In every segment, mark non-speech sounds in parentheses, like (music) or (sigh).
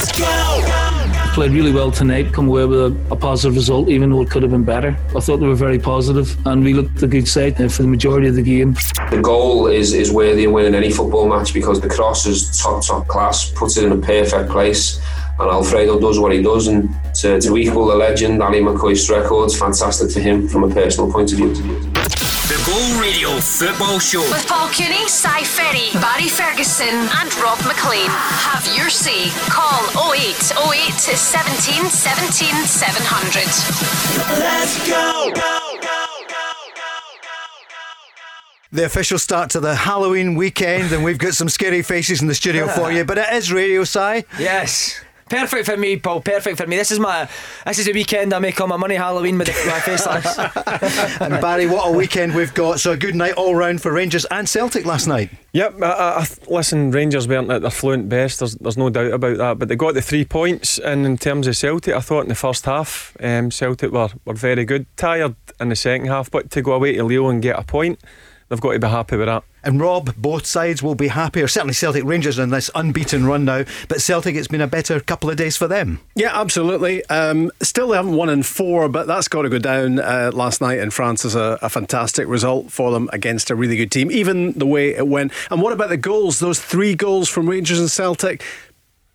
Let's go. Played really well tonight, come away with a, a, positive result, even though it could have been better. I thought they were very positive and we looked a good side for the majority of the game. The goal is, is worthy of winning any football match because the cross is top, top class, puts it in a perfect place and Alfredo does what he does and to, to equal the legend Ally McCoist's records fantastic for him from a personal point of view. The Go Radio Football Show with Paul Cooney, Si Ferry, Barry Ferguson and Rob Maclean. Have your say. Call 0808 17 17 700. Let's go. go. The official start to the Halloween weekend, and we've got some scary faces in the studio for you, but it is Radio Si. Yes. Perfect for me, Paul. Perfect for me. This is my this is a weekend I make all my money Halloween with my face (laughs) and Barry, what a weekend we've got. So a good night all round for Rangers and Celtic last night. Yep, I, I, listen, Rangers weren't at their fluent best. There's, there's no doubt about that. But they got the three points. And in terms of Celtic, I thought in the first half, um, Celtic were, were very good. Tired in the second half, but to go away to Lille and get a point they've got to be happy with that. And Rob, both sides will be happy, or certainly Celtic Rangers in this unbeaten run now. But Celtic, it's been a better couple of days for them. Yeah, absolutely. Um, still, they haven't won in four, but that's got to go down uh, last night in France as a, a, fantastic result for them against a really good team, even the way it went. And what about the goals? Those three goals from Rangers and Celtic,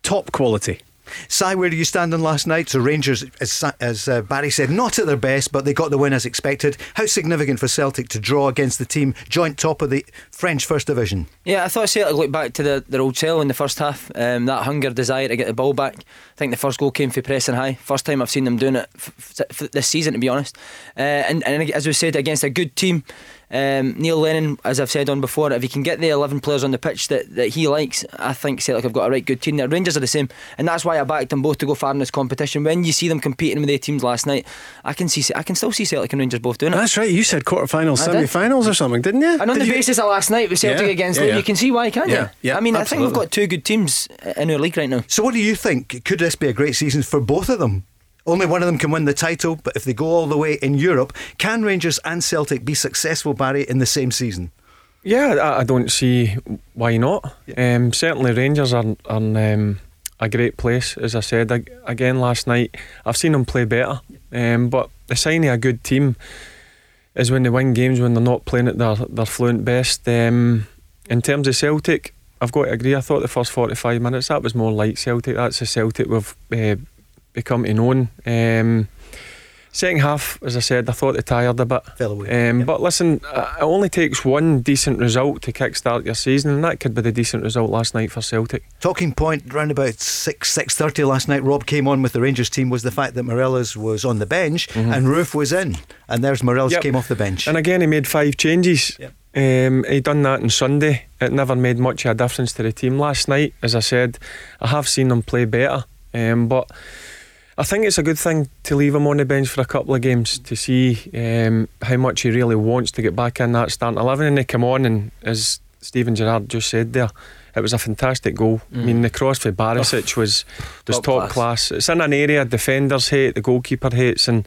top quality. Si, where do you stand on last night? So Rangers, as, as uh, Barry said, not at their best, but they got the win as expected. How significant for Celtic to draw against the team joint top of the French First Division? Yeah, I thought Celtic looked back to the, their old self in the first half. Um, that hunger, desire to get the ball back. I think the first goal came for pressing high. First time I've seen them doing it f- f- this season, to be honest. Uh, and, and as we said, against a good team. Um, Neil Lennon, as I've said on before, if he can get the 11 players on the pitch that, that he likes, I think Celtic have got a right good team there. Rangers are the same, and that's why I backed them both to go far in this competition. When you see them competing with their teams last night, I can see, I can still see Celtic and Rangers both doing it. That's right. You said quarterfinals, semi-finals, or something, didn't you? And on Did the you? basis of last night with Celtic yeah, against yeah, Leeds, yeah. you can see why, can't Yeah, you? yeah, I mean, absolutely. I think we've got two good teams in our league right now. So, what do you think? Could this be a great season for both of them? Only one of them can win the title, but if they go all the way in Europe, can Rangers and Celtic be successful, Barry, in the same season? Yeah, I, don't see why not. Yeah. Um, certainly, Rangers are, are um, a great place, as I said ag- again last night. I've seen them play better, um, but the sign of a good team is when they win games when they're not playing at their, their fluent best. Um, in terms of Celtic, I've got to agree. I thought the first 45 minutes that was more like Celtic. That's the Celtic we've uh, become to known. Um, Second half, as I said, I thought they tired a bit. Fell away. Um, But listen, it only takes one decent result to kickstart your season, and that could be the decent result last night for Celtic. Talking point round about six six thirty last night. Rob came on with the Rangers team was the fact that Morelos was on the bench Mhm. and Roofe was in, and there's Morelos Yep. came off the bench. And again, he made five changes. Yep. Um, he done that on Sunday. It never made much of a difference to the team last night. As I said, I have seen them play better, um, but I think it's a good thing to leave him on the bench for a couple of games to see um, how much he really wants to get back in that starting eleven. And they come on, and as Steven Gerrard just said there, it was a fantastic goal. I mean, the cross for Barisic was was Top top, class. class. It's in an area defenders hate, the goalkeeper hates, and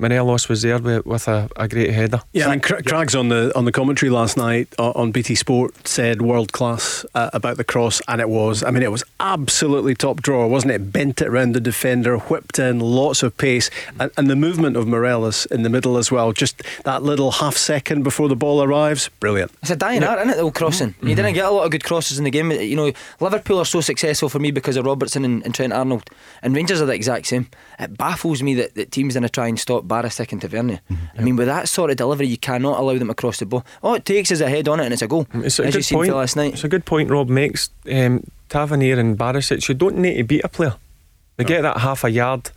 Morelos was there with, with a, a great header. Yeah, I mean, Cra- Craigs on the on the commentary last night uh, on BT Sport said world class uh, about the cross, and it was. I mean, it was absolutely top drawer, wasn't it? Bent it around the defender, whipped in, lots of pace, and, and the movement of Morelos in the middle as well. Just that little half second before the ball arrives, brilliant. It's a dying art, isn't it, the old crossing? You didn't get a lot of good crosses in the game. You know, Liverpool are so successful for me because of Robertson and, and Trent Arnold, and Rangers are the exact same. It baffles me that, that teams going to try and stop Barisic and Tavernier. I mean, with that sort of delivery, you cannot allow them to cross the ball. All it takes is a head on it and it's a goal. It's a as good seen point. last night. It's a good point Rob makes. Um, Tavernier and Barisic, you don't need to beat a player. They get that half a yard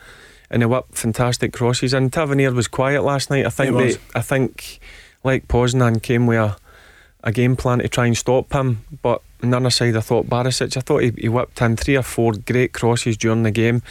and they whip fantastic crosses. And Tavernier was quiet last night. I think they. I think Lech Poznan came with a, a game plan to try and stop him. But on the other side, I thought Barisic, I thought he, he whipped in three or four great crosses during the game.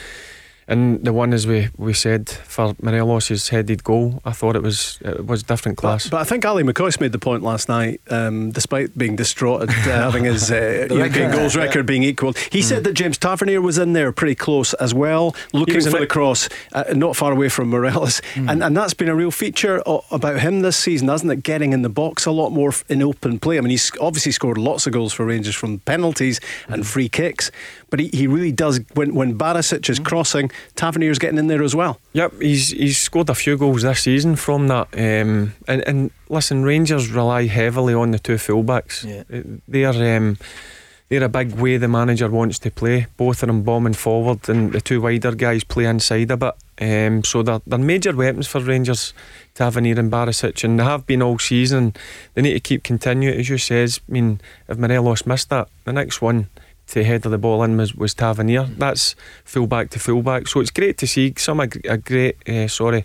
And the one, as we, we said, for Morelos' headed goal, I thought it was it was different class. But, but I think Ally McCoist made the point last night, um, despite being distraught at uh, having his uh, (laughs) European goals record being equalled. He Mm. said that James Tavernier was in there pretty close as well, looking for the cross, uh, not far away from Morelos. Mm. And, and that's been a real feature o- about him this season, hasn't it? Getting in the box a lot more in open play. I mean, he's obviously scored lots of goals for Rangers from penalties Mm. and free kicks, but he, he really does, when, when Barisic Mm. is crossing, Tavernier's getting in there as well. Yep, he's he's scored a few goals this season from that. Um, and and listen, Rangers rely heavily on the two fullbacks. Yeah. Uh, They're um, they're a big way the manager wants to play. Both of them bombing forward, and the two wider guys play inside a bit. Um, so they're, they're major weapons for Rangers, Tavernier and Barisic, and they have been all season. They need to keep continuing, as you says. I mean, if Morelos missed that, the next one to head of the ball in was, was Tavernier. That's fullback to fullback. So it's great to see some a, a great, uh, sorry,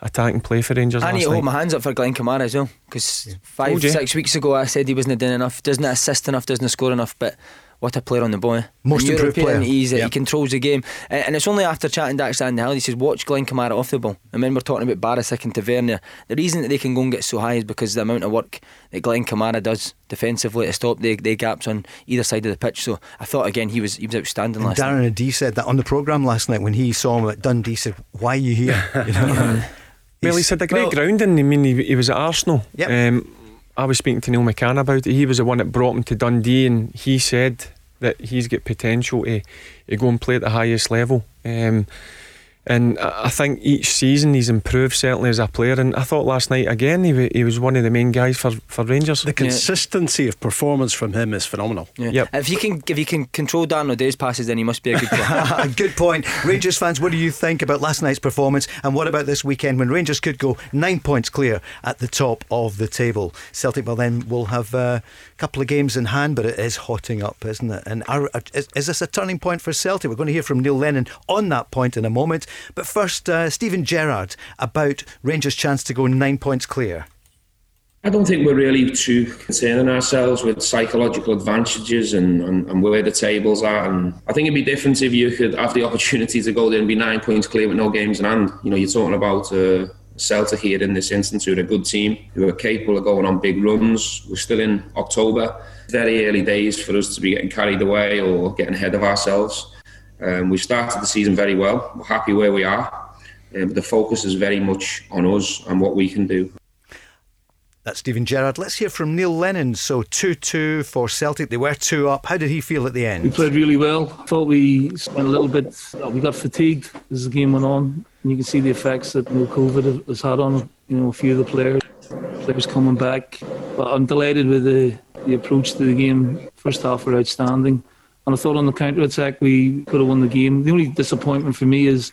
attacking play for Rangers. I need to hold my hands up for Glen Kamara as well because five, six weeks ago I said he wasn't doing enough, doesn't assist enough, doesn't score enough. But what a player on the ball! Most In improved European, player. He's, uh, He controls the game, and, and it's only after chatting to Dax Andy Hill he says, "Watch Glen Kamara off the ball." And then we're talking about Barisic and Tavernier. The reason that they can go and get so high is because the amount of work that Glen Kamara does defensively to stop the, the gaps on either side of the pitch. So I thought again he was he was outstanding And last night. Darren O'Dea said that on the programme last night when he saw him at Dundee. He said, "Why are you here?" (laughs) You know? (laughs) Well, He's- he's had a great well- grounding. I mean, he, he was at Arsenal. Yep. Um, I was speaking to Neil McCann about it. He was the one that brought him to Dundee, and he said that he's got potential to, to go and play at the highest level. Um, and I I think each season he's improved certainly as a player. And I thought last night again he, wa- he was one of the main guys for, for Rangers. The consistency of performance from him is phenomenal. Yeah. Yep. If you can if you can control Darren O'Dea's passes, then he must be a good player. (laughs) Good point. Rangers fans, what do you think about last night's performance and what about this weekend when Rangers could go nine points clear at the top of the table? Celtic will then will have a couple of games in hand, but it is hotting up, isn't it? And are, is, is this a turning point for Celtic? We're going to hear from Neil Lennon on that point in a moment. But first, uh, Steven Gerrard about Rangers' chance to go nine points clear. I don't think we're really too concerning ourselves with psychological advantages and, and, and where the tables are. And I think it'd be different if you could have the (laughs) opportunity to go there and be nine points clear with no games in hand. You know, you're talking about uh, Celtic here in this instance, who are a good team, who are capable of going on big runs. We're still in October. Very early days for us to be getting carried away or getting ahead of ourselves. Um, we've started the season very well. We're happy where we are. Um, but the focus is very much on us and what we can do. That's Steven Gerrard. Let's hear from Neil Lennon. So 2 2 for Celtic. They were 2 up. How did he feel at the end? We played really well. I thought we spent a little bit. uh, We got fatigued as the game went on, and you can see the effects that you know, COVID has had on you know a few of the players. Players coming back, but I'm delighted with the, the approach to the game. First half were outstanding, and I thought on the counter attack we could have won the game. The only disappointment for me is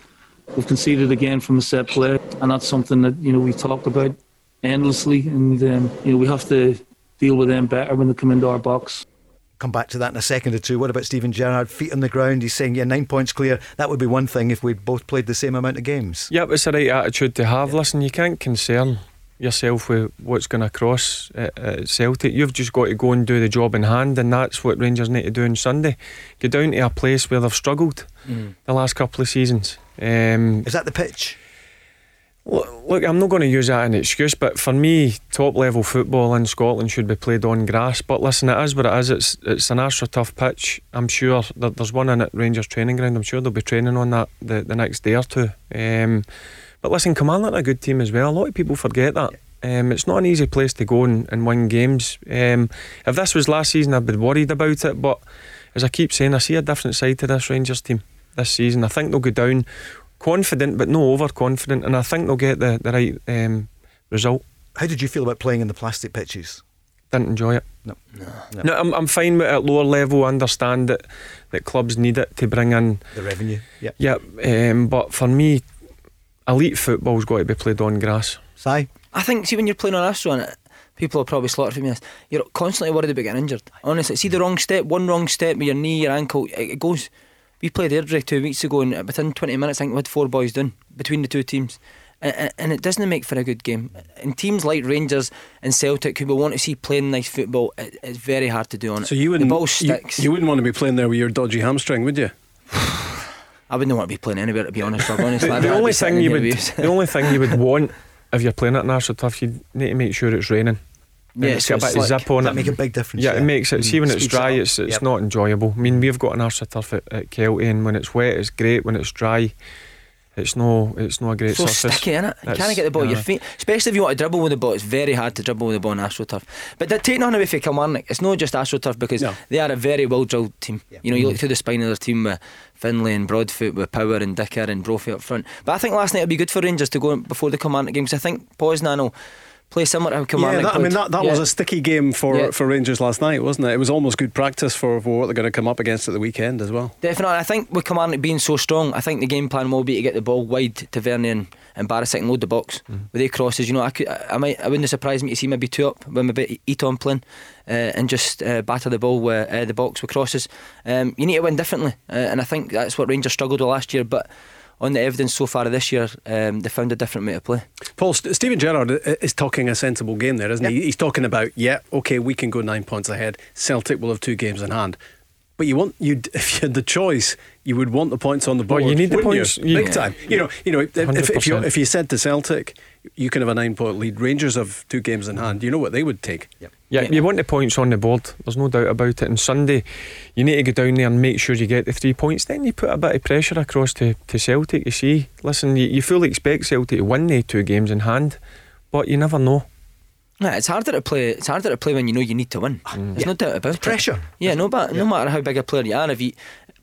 we've conceded again from a set play, and that's something that you know we talked about endlessly, and um, you know we have to deal with them better when they come into our box. Come back to that in a second or two. What about Steven Gerrard? Feet on the ground. He's saying, yeah, nine points clear. That would be one thing if we'd both played the same amount of games. Yep, it's the right attitude to have. Listen, you can't concern yourself with what's going to cross at, at Celtic. You've just got to go and do the job in hand, and that's what Rangers need to do on Sunday. Go down to a place where they've struggled the last couple of seasons. Um, Is that the pitch? Look, look, I'm not going to use that as an excuse, but for me, top level football in Scotland should be played on grass. But listen, it is what it is. It's it's an extra tough pitch. I'm sure that there's one in at Rangers training ground. I'm sure they'll be training on that the, the next day or two. Um, but listen, Kilmarnock are a good team as well. A lot of people forget that. Um, it's not an easy place to go and, and win games. Um, if this was last season, I'd be worried about it. But as I keep saying, I see a different side to this Rangers team this season. I think they'll go down confident, but no overconfident, and I think they'll get the, the right um, result. How did you feel about playing in the plastic pitches? Didn't enjoy it. No. No, I'm, I'm fine with it at lower level. I understand that, that clubs need it to bring in. The revenue. Yeah. Yep. Um, but for me, elite football's got to be played on grass. Si? I think, see, when you're playing on Astro and people are probably slaughtered for me this, you're constantly worried about getting injured. Honestly, see the wrong step, one wrong step with your knee, your ankle, it, it goes. We played Airdrie two weeks ago, and within 20 minutes, I think we had four boys done between the two teams. And, and it doesn't make for a good game. And teams like Rangers and Celtic, who we want to see playing nice football, it, it's very hard to do on it. So you wouldn't, ball you, you wouldn't want to be playing there with your dodgy hamstring, would you? (sighs) (sighs) (sighs) I wouldn't want to be playing anywhere to be honest. Rob, honestly, (laughs) I'd the only thing you the would the only thing you would (laughs) want if you're playing at National Turf, you need to make sure it's raining. Yeah, it's so got a it's bit of zip on That it. make a big difference. Yeah, it makes it. See when mm-hmm. it's Speeds it dry, it's it's Yep. not enjoyable. I mean, we've got an arse turf at, at Kelty, and when it's wet, it's great. When it's dry, it's no, it's not a great so surface. sticky, it? You can't get the ball at your feet, especially if you want to dribble with the ball. It's very hard to dribble with the ball on AstroTurf. But that take nothing away from Kilmarnock. It's not just AstroTurf because No. they are a very well drilled team. Yeah. You know, you look mm. through the spine of their team with Findlay and Broadfoot, with Power and Dicker and Brophy up front. But I think last night it would be good for Rangers to go in before the Kilmarnock game because I think Poznan will play similar how Kilmarnock Yeah, that, I mean that, that Yeah. was a sticky game for, Yeah. for Rangers last night, wasn't it? It was almost good practice for, for what they're going to come up against at the weekend as well. Definitely. I think with Kilmarnock being so strong, I think the game plan will be to get the ball wide Tavernier and, and Barisic and load the box with their crosses. You know, I could, I, I might, I wouldn't surprise me to see maybe two up with maybe Itten playing uh, and just uh, batter the ball with uh, the box with crosses. Um, you need to win differently, uh, and I think that's what Rangers struggled with last year. But on the evidence so far this year, um, they found a different way to play. Paul, St- Steven Gerrard is talking a sensible game there, isn't he? He's talking about, yeah, okay, we can go nine points ahead. Celtic will have two games in hand. But you want you (laughs) if you had the choice, you would want the points on the Well, board. you need the points, you? you- big time. You know, you know. If, if, if you 100%. if you said to Celtic, you can have a nine point lead. Rangers have two games in hand. You know what they would take. Yep. Yeah, Yeah. you want the points on the board. There's no doubt about it. And Sunday, you need to go down there and make sure you get the three points. Then you put a bit of pressure across to, to Celtic. You see, listen, you, you fully expect Celtic to win the two games in hand, but you never know. Yeah, it's harder to play. It's harder to play when you know you need to win. Mm. There's no doubt about it. pressure. Yeah, no, but no matter how big a player you are, if you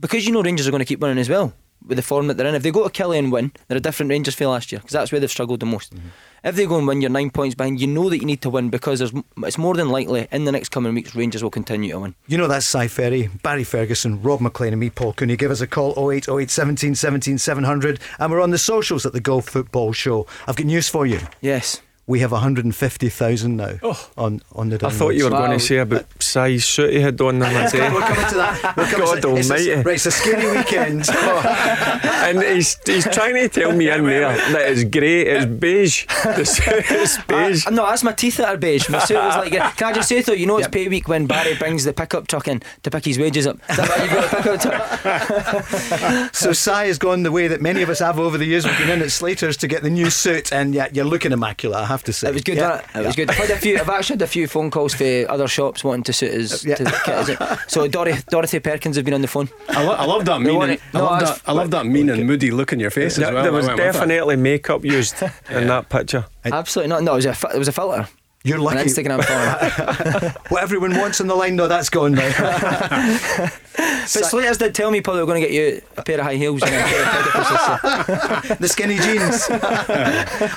because you know Rangers are going to keep winning as well with the form that they're in. If they go to Killie and win, they're a different Rangers feel last year because that's where they've struggled the most. Mm-hmm. If they go and win, you're nine points behind. You know that you need to win because there's it's more than likely in the next coming weeks Rangers will continue to win. You know that's Si Ferry, Barry Ferguson, Rob Maclean, and me, Paul Cooney. Give us a call 0808 17 17 700. And we're on the socials at the Golf Football Show. I've got news for you. Yes. We have 150,000 now on, on the I thought you were Wow. going to say about size suit he had on the other day. We're coming to that. We're coming God to it's a- almighty. right, it's a scary weekend. (laughs) and he's, he's trying to tell me in there that it's grey, it's beige. The suit is (laughs) beige. Uh, no, that's my teeth that are beige. My suit was like. Can I just say though, you know it's pay week when Barry brings the pickup truck in to pick his wages up. Is that why you got a pickup truck? (laughs) so Si has gone the way that many of us have over the years. We've been in at Slater's to get the new suit, and yeah, you're looking immaculate, I have to say. It was good, Yeah. wasn't it? It was good. I've had a few. I've actually had a few phone calls for other shops wanting to suit us. Yeah. To kit us out. So Dorothy, Dorothy Perkins have been on the phone. I, lo- I love that They mean. And, it. I love that. I love that mean and moody look in your face as well. there was went with that. definitely makeup used in that picture. Absolutely not. No, it was a it was a filter. You're lucky. Instagram filter. (laughs) What everyone wants on the line, no, that's gone now. (laughs) but Slater's did tell me Paul they were going to get you a pair of high heels and a pair of pedicles. (laughs) so- the skinny jeans.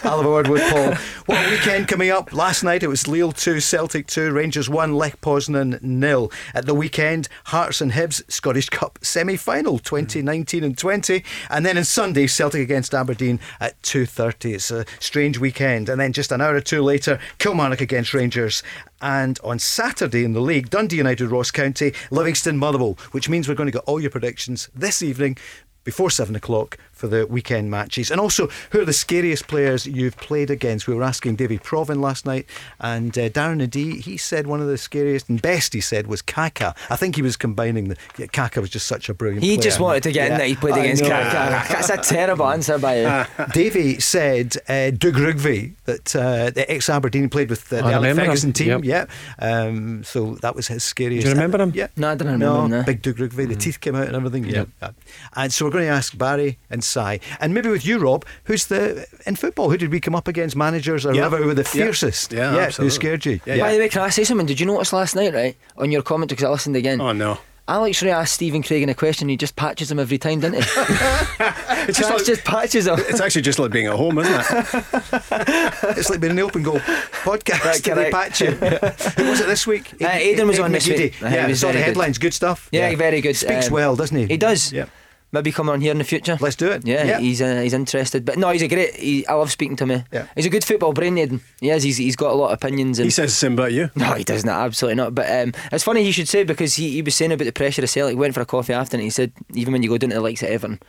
I'll have a word with Paul. What a weekend coming up? Last night it was Lille 2, Celtic 2, Rangers 1, Lech Poznan nil. At the weekend, Hearts and Hibs Scottish Cup semi final 2019 and 20. And then on Sunday, Celtic against Aberdeen at 2.30. It's a strange weekend. And then just an hour or two later, Kilmarnock against Rangers. And on Saturday in the league, Dundee United Ross County, Livingston Motherwell, which means we're going to get all your predictions this evening before seven o'clock for the weekend matches. And also, who are the scariest players you've played against? We were asking David Provan last night, and uh, Darren O'Dea, he said one of the scariest and best, he said, was Kaka. I think he was combining the. Yeah, Kaka was just such a brilliant He player. just wanted to get in Yeah, there. He played I against know. Kaka. That's a terrible answer by you. (laughs) Davey said uh, Doug Rougvie, that uh, the ex Aberdeen played with uh, the I Alec remember him, Ferguson team. yep. Yeah. Um, so that was his scariest. Do you remember him? Yeah. No, I don't remember No, him, no. big Doug Rougvie. The teeth came out and everything. Yep. Yeah. And so we're going to ask Barry and Si, and maybe with you, Rob, who's the in football? Who did we come up against? Managers or Yeah. whoever who were the Yeah. fiercest? Yeah, who scared you? Yeah, By the way, can I say something? Did you notice last night, right, on your comment because I listened again? Oh no. Alex Rae asked Stephen Craigan a question, he just patches him every time, didn't he? (laughs) (laughs) It's just, just like, just patches him. it's actually just like being at home, isn't it? (laughs) It's like being in the open goal podcast. Right, Did they correct. patch you? Who was it this week? Uh, Aidan was on this McGeady. week. Uh, he Yeah, was saw the very good. headlines. Good stuff. Yeah, very good. Speaks Um, well, doesn't he? He does. Yeah. Maybe come on here in the future. Let's do it. Yeah, he's uh, he's interested. But no, he's a great. He, I love speaking to him. eh. Yeah. He's a good football brain, Aidan. He is. He's, he's got a lot of opinions. And He says the same about you. No, he doesn't. Absolutely not. But um, it's funny he should say because he, he was saying about the pressure of Celtic. Went for a coffee after and he said even when you go down to the likes of Everton,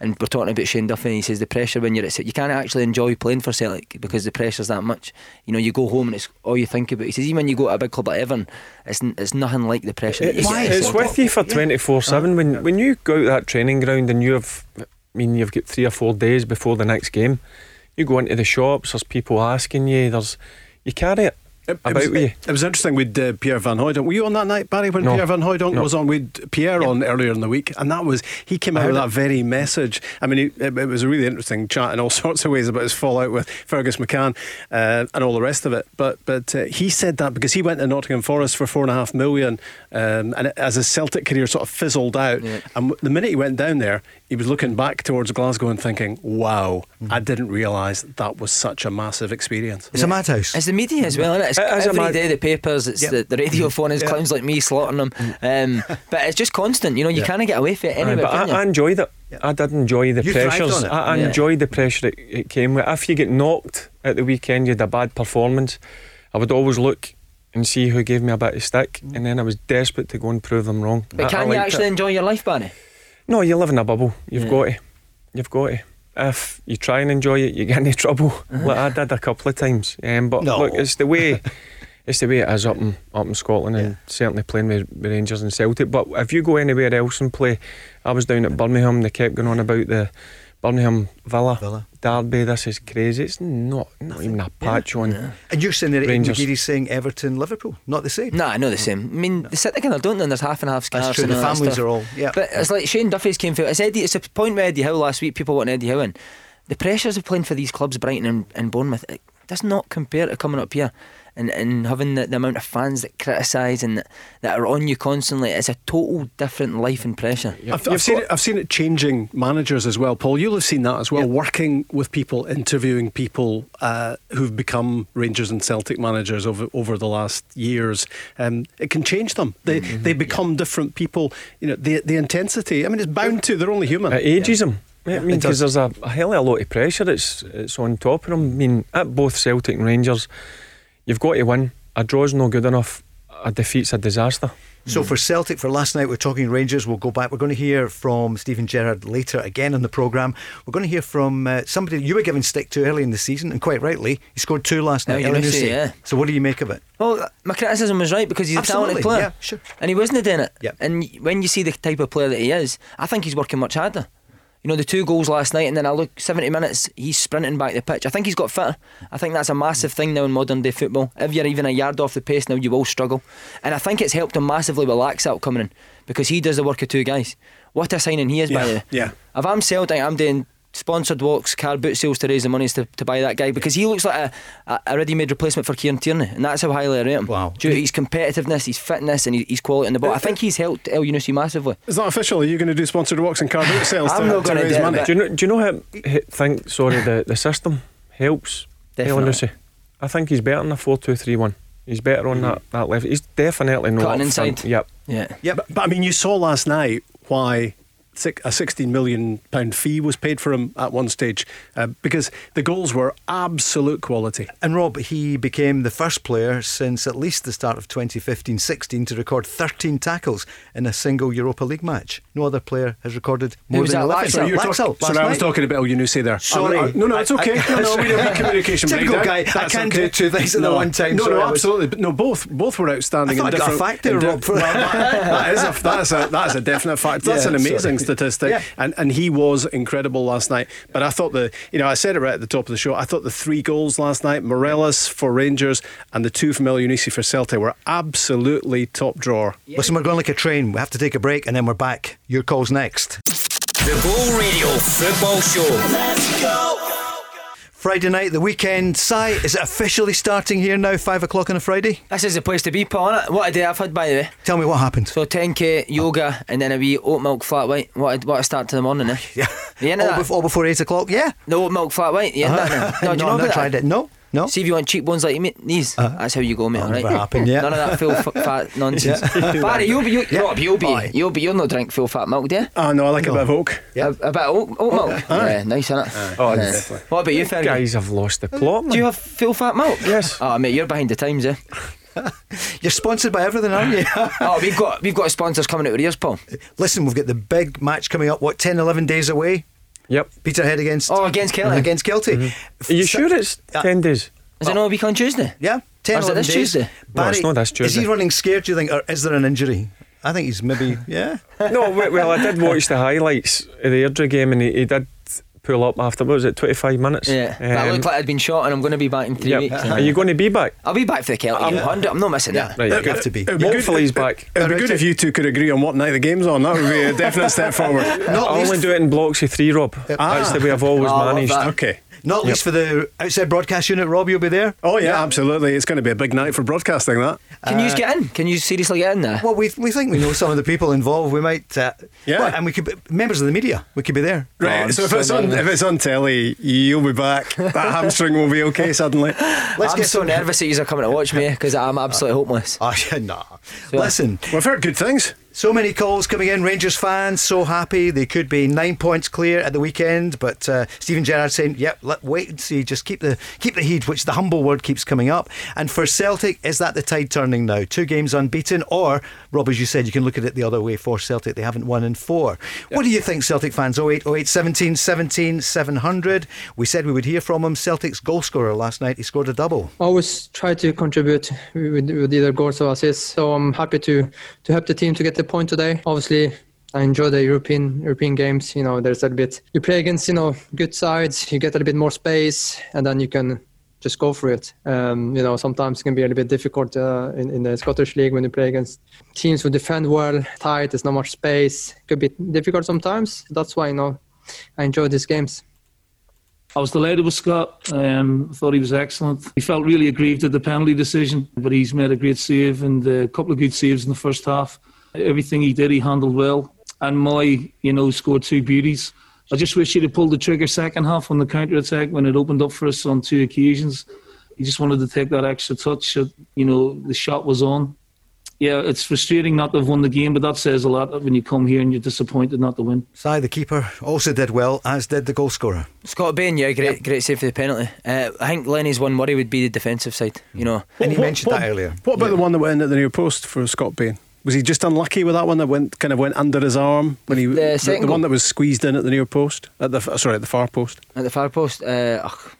And we're talking about Shane Duffy, and he says the pressure when you're at Celtic, you can't actually enjoy playing for Celtic because the pressure's that much. You know, you go home and it's all you think about. He says even when you go to a big club like Everton, it's it's nothing like the pressure. that you It's, it's with you for twenty four seven. When when you go out that training ground and you have, I mean, you've got three or four days before the next game. You go into the shops. There's people asking you. There's you carry it It, it about was, it was interesting with uh, Pierre Van Hooijdonk. Were you on that night, Barry, when No. Pierre Van Hooijdonk No. was on with Pierre on earlier in the week? And that was, he came out with that very message. I mean, it, it was a really interesting chat in all (laughs) sorts of ways about his fallout with Fergus McCann uh, and all the rest of it. But but uh, he said that because he went to Nottingham Forest for four and a half million, um, and as his Celtic career sort of fizzled out, Yeah. and the minute he went down there, he was looking back towards Glasgow and thinking, "Wow, I didn't realise that was such a massive experience." It's a madhouse. It's the media as well, isn't it? It's It is a every mad- day the papers, it's Yep. the, the radio phone, it's Yeah. clowns like me slaughtering them. Um, but it's just constant, you know, you Yeah. can't get away from it Aye, anywhere. but can I, I enjoyed it. Yeah. I did enjoy the You pressures. on it. I, I Yeah. enjoyed the pressure it, it came with. If you get knocked at the weekend, you had a bad performance. I would always look and see who gave me a bit of stick, and then I was desperate to go and prove them wrong. But I- I can you actually it. enjoy your life, Barry? No, you live in a bubble. You've Yeah. got to. You've got to. If you try and enjoy it, you get into trouble. Like I did a couple of times. Um, but No. look, it's the way. (laughs) It's the way it is up in up in Scotland, and certainly playing with, with Rangers and Celtic. But if you go anywhere else and play, I was down at Birmingham. They kept going on about the Birmingham Villa, Villa. Derby. This is crazy. It's not not even a patch on. And you're saying that Rangers. McGeady's saying Everton, Liverpool, not the same. Nah, I know the same. I mean, they sit together, don't they? And there's half and half scarves. That's true. and The families stuff. are all yeah. But it's like Shane Duffy's came through. It's Eddie. It's a point with Eddie Howe last week. People want Eddie Howe in. The pressures of playing for these clubs, Brighton and, and Bournemouth, it does not compare to coming up here and, and having the, the amount of fans that criticise and that, that are on you constantly. It's a total different life and pressure. I've, I've seen it. I've seen it changing managers as well, Paul. You'll have seen that as well. Working with people, interviewing people uh, who've become Rangers and Celtic managers over over the last years. Um, it can change them. They they become different people. You know, the the intensity. I mean, it's bound to. They're only human. It ages them. I mean, because there's a, a hell of a lot of pressure that's it's on top of them. I mean, at both Celtic and Rangers, you've got to win. A draw's no good enough. A defeat's a disaster. So for Celtic, for last night, we're talking Rangers. We'll go back. We're going to hear from Steven Gerrard later again on the programme. We're going to hear from uh, somebody you were giving stick to early in the season, and quite rightly. He scored two last night. El Yunusi, Younoussi. yeah. So what do you make of it? Well, my criticism was right because he's a talented player. yeah, sure. And he wasn't doing it. Yep. And when you see the type of player that he is, I think he's working much harder. You know, the two goals last night, and then I look 70 minutes, he's sprinting back the pitch. I think he's got fitter. I think that's a massive thing now in modern day football. If you're even a yard off the pace now, you will struggle. And I think it's helped him massively with Laxalt coming in because he does the work of two guys. What a signing he is, by Yeah, the way. yeah. If I'm Celtic, I'm doing sponsored walks, car boot sales to raise the monies to, to buy that guy because he looks like a, a, a ready-made replacement for Kieran Tierney, and that's how highly I rate him. Wow. Due to his competitiveness, his fitness, and his, his quality in the ball. I think he's helped Elyounoussi massively. Is that official? Are you going to do sponsored walks and car boot sales (laughs) I'm to, not to raise do money? Do you know? Do you know how I think? Sorry, the, the system helps. Definitely. Elyounoussi. I think he's better than a four-two-three-one. He's better on that, that level. He's definitely not Cutting up front. inside. Yep. Yeah. Yeah, But, but I mean, you saw last night why six, a 16 million pound fee was paid for him at one stage uh, because the goals were absolute quality. And Rob, he became the first player since at least the start of 2015 16 to record 13 tackles in a single Europa League match. No other player has recorded more than that, 11. Laxalt? you're Laxalt, talking- sorry, I was talking about Elyounoussi there. Sorry. I- I- no, no, it's okay. I- no, no, we don't (laughs) communication Typical breakdown. guy. I can't okay. do two things at the no, one time. No, Sorry, no, I was- absolutely. But no, both both were outstanding. I thought in I got a different, fact there, in Rob, for- well, that- (laughs) that is a that is a that is a definite fact. That's Yeah, an amazing sorry. Statistic, Yeah. and and he was incredible last night. But I thought the you know I said it right at the top of the show. I thought the three goals last night, Morelos for Rangers and the two from Elyounoussi for Celtic, were absolutely top drawer. Listen, we're going like a train. We have to take a break and then we're back. Your call's next. The Go Radio Football Show. Let's go. Friday night, the weekend. Si, is it officially starting here now, 5 o'clock on a Friday? This is the place to be, Paul. What a day I've had, by the way. Tell me what happened. So 10k yoga and then a wee oat milk flat white. What a, what a start to the morning, eh? (laughs) yeah. You all, all before 8 o'clock? Yeah. The oat milk flat white. Yeah. now? No, (laughs) no, about not that? tried it. No, no. See if you want cheekbones like me, these. That's how you go, mate. All right? never happen, yeah. None of that full fat (laughs) nonsense. (laughs) Barry, you'll be, you, Yeah. Rob, you'll be, Aye. you'll be, you'll not drink full fat milk, do you? Ah, no, I like a bit of oak. Yeah. A, a bit of oat, oat milk. Yeah, nice, isn't it? Oh, Yeah. definitely. What about you, Fergie? Guys I've lost the plot. Do you have full fat milk? Yes. Oh, mate, you're behind the times, eh? (laughs) You're sponsored by everything, aren't you? oh, we've got we've got sponsors coming out with ears, Paul. Listen, we've got the big match coming up, what, 10, 11 days away? Yep. Peterhead against Oh, against Kelty. against Kelty. Are you So- sure it's Uh, 10 days? Is it not a week on Tuesday? Yeah, 10 Or is it this days. Tuesday? No, it's not this Is he running scared? Do you think, or is there an injury? I think he's maybe yeah. (laughs) no, well, I did watch the highlights of the Airdrie game and he, he did pull up after, what was it, 25 minutes? Yeah. but I Um, look like I'd been shot and I'm going to be back in three yep. weeks. Are you going to be back? I'll be back for the Celtic game. 100. I'm not missing Yeah. that. Right, You good. have to be. It'd be good- Hopefully he's back. It'd be good if you two could agree on what night the game's on. That would be a definite step forward. (laughs) Not I only do it in blocks of three, Rob. That's the way I've always Oh, managed. Okay. Not least for the outside broadcast unit. Rob, you'll be there. Oh yeah, absolutely. It's going to be a big night for broadcasting. That. Can you get in? Can you seriously get in there? Well, we, we think we know some of the people involved. We might, uh, Yeah. well, and we could be, members of the media. We could be there. Right. I'm so if so it's on nervous. if it's on telly, you'll be back. (laughs) That hamstring will be okay suddenly. Let's I'm get so nervous that you're coming to watch me because I'm absolutely (laughs) hopeless. Oh, yeah, nah. Listen, We've heard good things. So many calls coming in. Rangers fans so happy they could be nine points clear at the weekend. But uh, Steven Gerrard saying, "Yep, let wait and see. Just keep the keep the heat," which the humble word keeps coming up. And for Celtic, is that the tide turning now? Two games unbeaten, or Rob, as you said, you can look at it the other way. For Celtic, they haven't won in four. What do you think, Celtic fans? 08, 08, 17, 17, 700. We said we would hear from him. Celtic's goal scorer last night. He scored a double. always try to contribute with, with either goals or assists. So I'm happy to to help the team to get the point today. Obviously, I enjoy the European European games. You know, there's a bit you play against you know good sides. You get a little bit more space, and then you can just go for it. Um, you know, sometimes it can be a little bit difficult uh, in, in the Scottish league when you play against teams who defend well, tight. There's not much space. Could be difficult sometimes. That's why you know I enjoy these games. I was delighted with Scott. Um, I thought he was excellent. He felt really aggrieved at the penalty decision, but he's made a great save and a couple of good saves in the first half. Everything he did, he handled well. And Moy, you know, scored two beauties. I just wish he'd have pulled the trigger second half on the counter attack when it opened up for us on two occasions. He just wanted to take that extra touch. You know, the shot was on. Yeah, it's frustrating not to have won the game, but that says a lot when you come here and you're disappointed not to win. Si, the keeper, also did well, as did the goal scorer. Scott Bain, yeah, great, great save for the penalty. Uh, I think Lenny's one worry would be the defensive side. You know, And he What- mentioned what- that earlier. What about the one that went in at the near post for Scott Bain? Was he just unlucky with that one that went kind of went under his arm when he The second the, one that was squeezed in at the near post at the sorry at the far post? at the far post. Uh, ugh.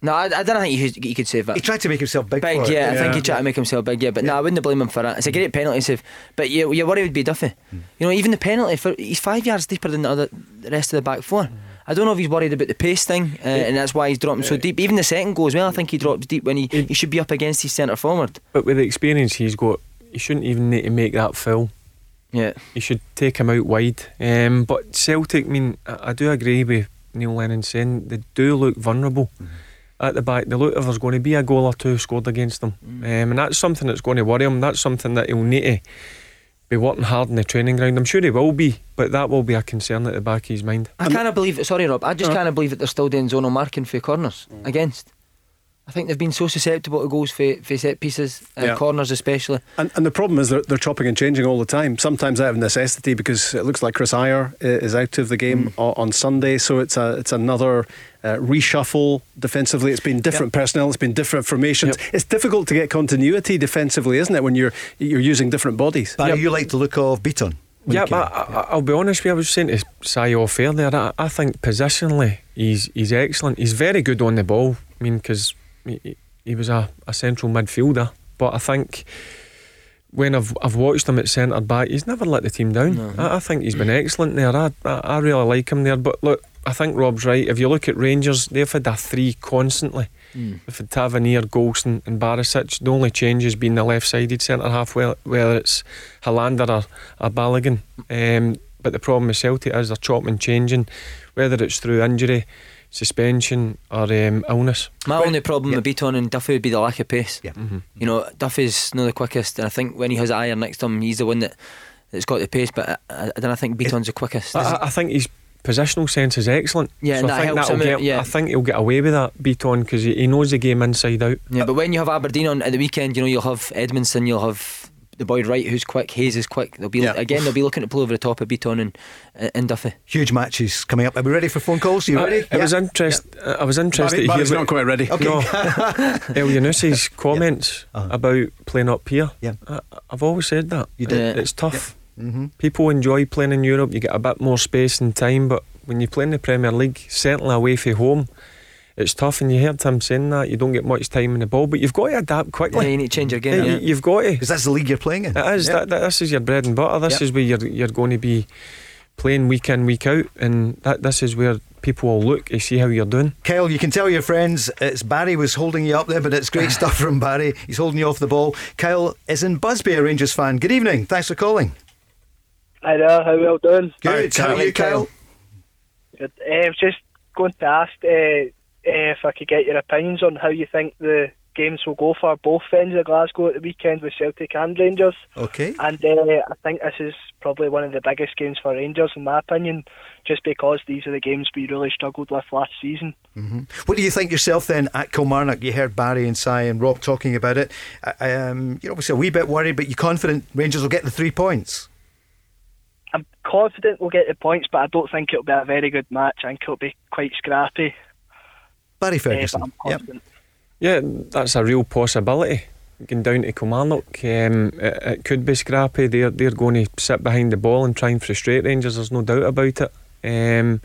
no, I, I don't think he could, he could save that. He tried to make himself big, Big, for it. yeah, I think he tried to make himself big, yeah. But no, I wouldn't blame him for that. It's a great penalty save. But yeah, your worry would be Duffy. Hmm. You know, even the penalty for he's five yards deeper than the other the rest of the back four. I don't know if he's worried about the pace thing, uh, and that's why he's dropping so deep. Even the second goal as well, I think he drops deep when he, he should be up against his centre forward. But with the experience he's got, he shouldn't even need to make that foul. Yeah, You should take him out wide. Um, but Celtic, I mean, I, I do agree with Neil Lennon saying they do look vulnerable at the back. They look if there's going to be a goal or two scored against them, um, and that's something that's going to worry him. That's something that he'll need to be working hard in the training ground. I'm sure he will be, but that will be a concern at the back of his mind. I can't believe it. Sorry, Rob. I just can't believe that they're still doing zonal marking for corners against. I think they've been so susceptible to goals for, for set pieces, uh, Yeah. corners especially. And, and the problem is they're, they're chopping and changing all the time. Sometimes out of necessity because it looks like Kris Ajer i- is out of the game o- on Sunday, so it's a it's another uh, reshuffle defensively. It's been different personnel, it's been different formations. Yep. It's difficult to get continuity defensively, isn't it? When you're you're using different bodies. Barry, Yep. you like the look of Bitton. Yeah, but. I, I, I'll be honest with you. I was saying to Si off air there. I, I think positionally he's he's excellent. He's very good on the ball. I mean, because he, he- he was a, a central midfielder, but I think when I've I've watched him at centre back, he's never let the team down. I, I think he's been excellent there. I, I I really like him there. But look, I think Rob's right. If you look at Rangers, they've had a three constantly. They've had Tavernier, Goldson, and Barisic. The only change has been the left-sided centre half, whether it's Helander or, or Balogun. Um, but the problem with Celtic is they're chopping and changing, whether it's through injury, suspension, or um, illness. My Well, only problem yeah. with Bitton and Duffy would be the lack of pace. Yeah. You know, Duffy's not the quickest, and I think when he has Ajer next to him, he's the one that that's got the pace. But I, I, I don't think Bitton's the quickest. I, I- I think his positional sense is excellent. Yeah, so and I that think helps that'll him out, get, yeah. I think he'll get away with that Bitton because he, he knows the game inside out. yeah, but when you have Aberdeen on at the weekend, you know you'll have Edmondson, you'll have the boy Wright who's quick, Hayes is quick. They'll be Yeah. again, they'll be looking to pull over the top of Bitton and and Duffy. Huge matches coming up. Are we ready for phone calls? Are you I, ready? I was interest, I was interested Barry, Barry's not quite ready. Okay. No, (laughs) (laughs) Elyounoussi's comments Uh-huh. about playing up here. Yeah. I, I've always said that. You did. Yeah. It's tough. Mm-hmm. People enjoy playing in Europe. You get a bit more space and time, but when you play in the Premier League, certainly away from home, it's tough. And you heard him saying that you don't get much time in the ball, but you've got to adapt quickly. Yeah, you need to change your game. Yeah, Yeah, you- You've got to. Because that's the league you're playing in. It is. Yeah. That, that, this is your bread and butter. This Yep. is where you're you're going to be playing week in week out, and that this is where people will look and see how you're doing. Kyle, you can tell your friends it's Barry was holding you up there, but it's great (laughs) stuff from Barry. He's holding you off the ball. Kyle is in Busby, a Rangers fan. Good evening. Thanks for calling. Hi there, how you all doing? Good. Hi, How are you, Kyle. Kyle? Good. Uh, I was just going to ask uh, if I could get your opinions on how you think the games will go for both ends of Glasgow at the weekend with Celtic and Rangers. Okay. And uh, I think this is probably one of the biggest games for Rangers, in my opinion, just because these are the games we really struggled with last season. What do you think yourself then at Kilmarnock? You heard Barry and Si and Rob talking about it. Um, you're obviously a wee bit worried, but you're confident Rangers will get the three points. I'm confident we'll get the points, but I don't think it'll be a very good match. I think it'll be quite scrappy. Barry Uh, Ferguson. but I'm Yep. Yeah, that's a real possibility. Going down to Kilmarnock, um, it, it could be scrappy. They're they're going to sit behind the ball and try and frustrate Rangers. There's no doubt about it. Um,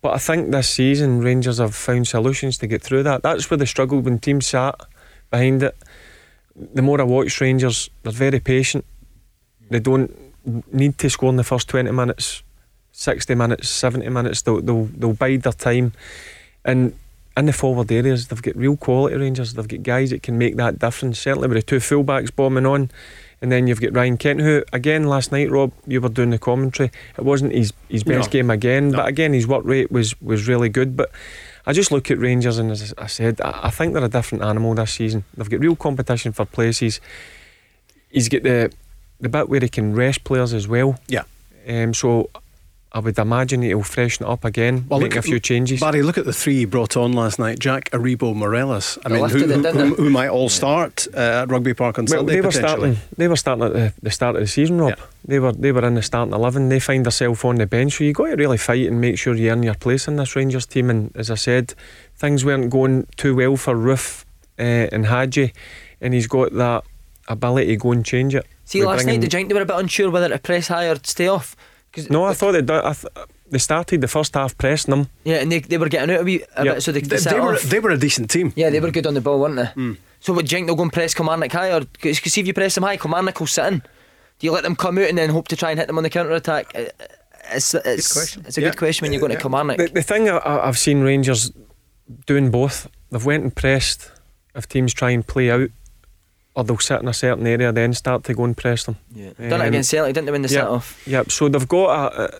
but I think this season Rangers have found solutions to get through that. That's where they struggled when teams sat behind it. The more I watch Rangers, they're very patient. They don't need to score in the first twenty minutes, sixty minutes, seventy minutes. They'll they'll, they'll bide their time, and in the forward areas, they've got real quality Rangers. They've got guys that can make that difference. Certainly with the two fullbacks bombing on, and then you've got Ryan Kent, who again last night, Rob, you were doing the commentary. It wasn't his his best No. game again, No. but again his work rate was was really good. But I just look at Rangers, and as I said, I, I think they're a different animal this season. They've got real competition for places. He's got the the bit where he can rest players as well. Yeah. Um, so I would imagine he'll freshen up again, Well, make look a few changes. Barry, look at the three he brought on last night. Jack Aribo Morelos. I They mean, who, it, who, who, who might all start uh, at Rugby Park on Well, Sunday they were starting. They were starting at the, the start of the season, Rob. Yeah. They were they were in the starting eleven. They find themselves on the bench, so you got to really fight and make sure you earn your place in this Rangers team. And as I said, things weren't going too well for Roofe uh, and Hagi, and he's got that ability to go and change it. See, By last night, the you think they were a bit unsure whether to press high or stay off? 'Cause- No, I thought they. I th- they started the first half pressing them. Yeah, and they, they were getting out a wee a Yeah. bit, so they, they, They, they were, off. they were a decent team. yeah, they were good on the ball, weren't they? Mm. So, what do you think they'll go and press Kilmarnock high, or because see if you press them high, Kilmarnock will sit in. Do you let them come out and then hope to try and hit them on the counter attack? It's, it's, it's a Yeah. good question when you're going to Kilmarnock. The, the thing I, I- I've seen Rangers doing both. They've went and pressed if teams try and play out, or they'll sit in a certain area, then start to go and press them. yeah. Done it Um, against Celtic, didn't they, when they yeah. set off? Yep. So they've got a. a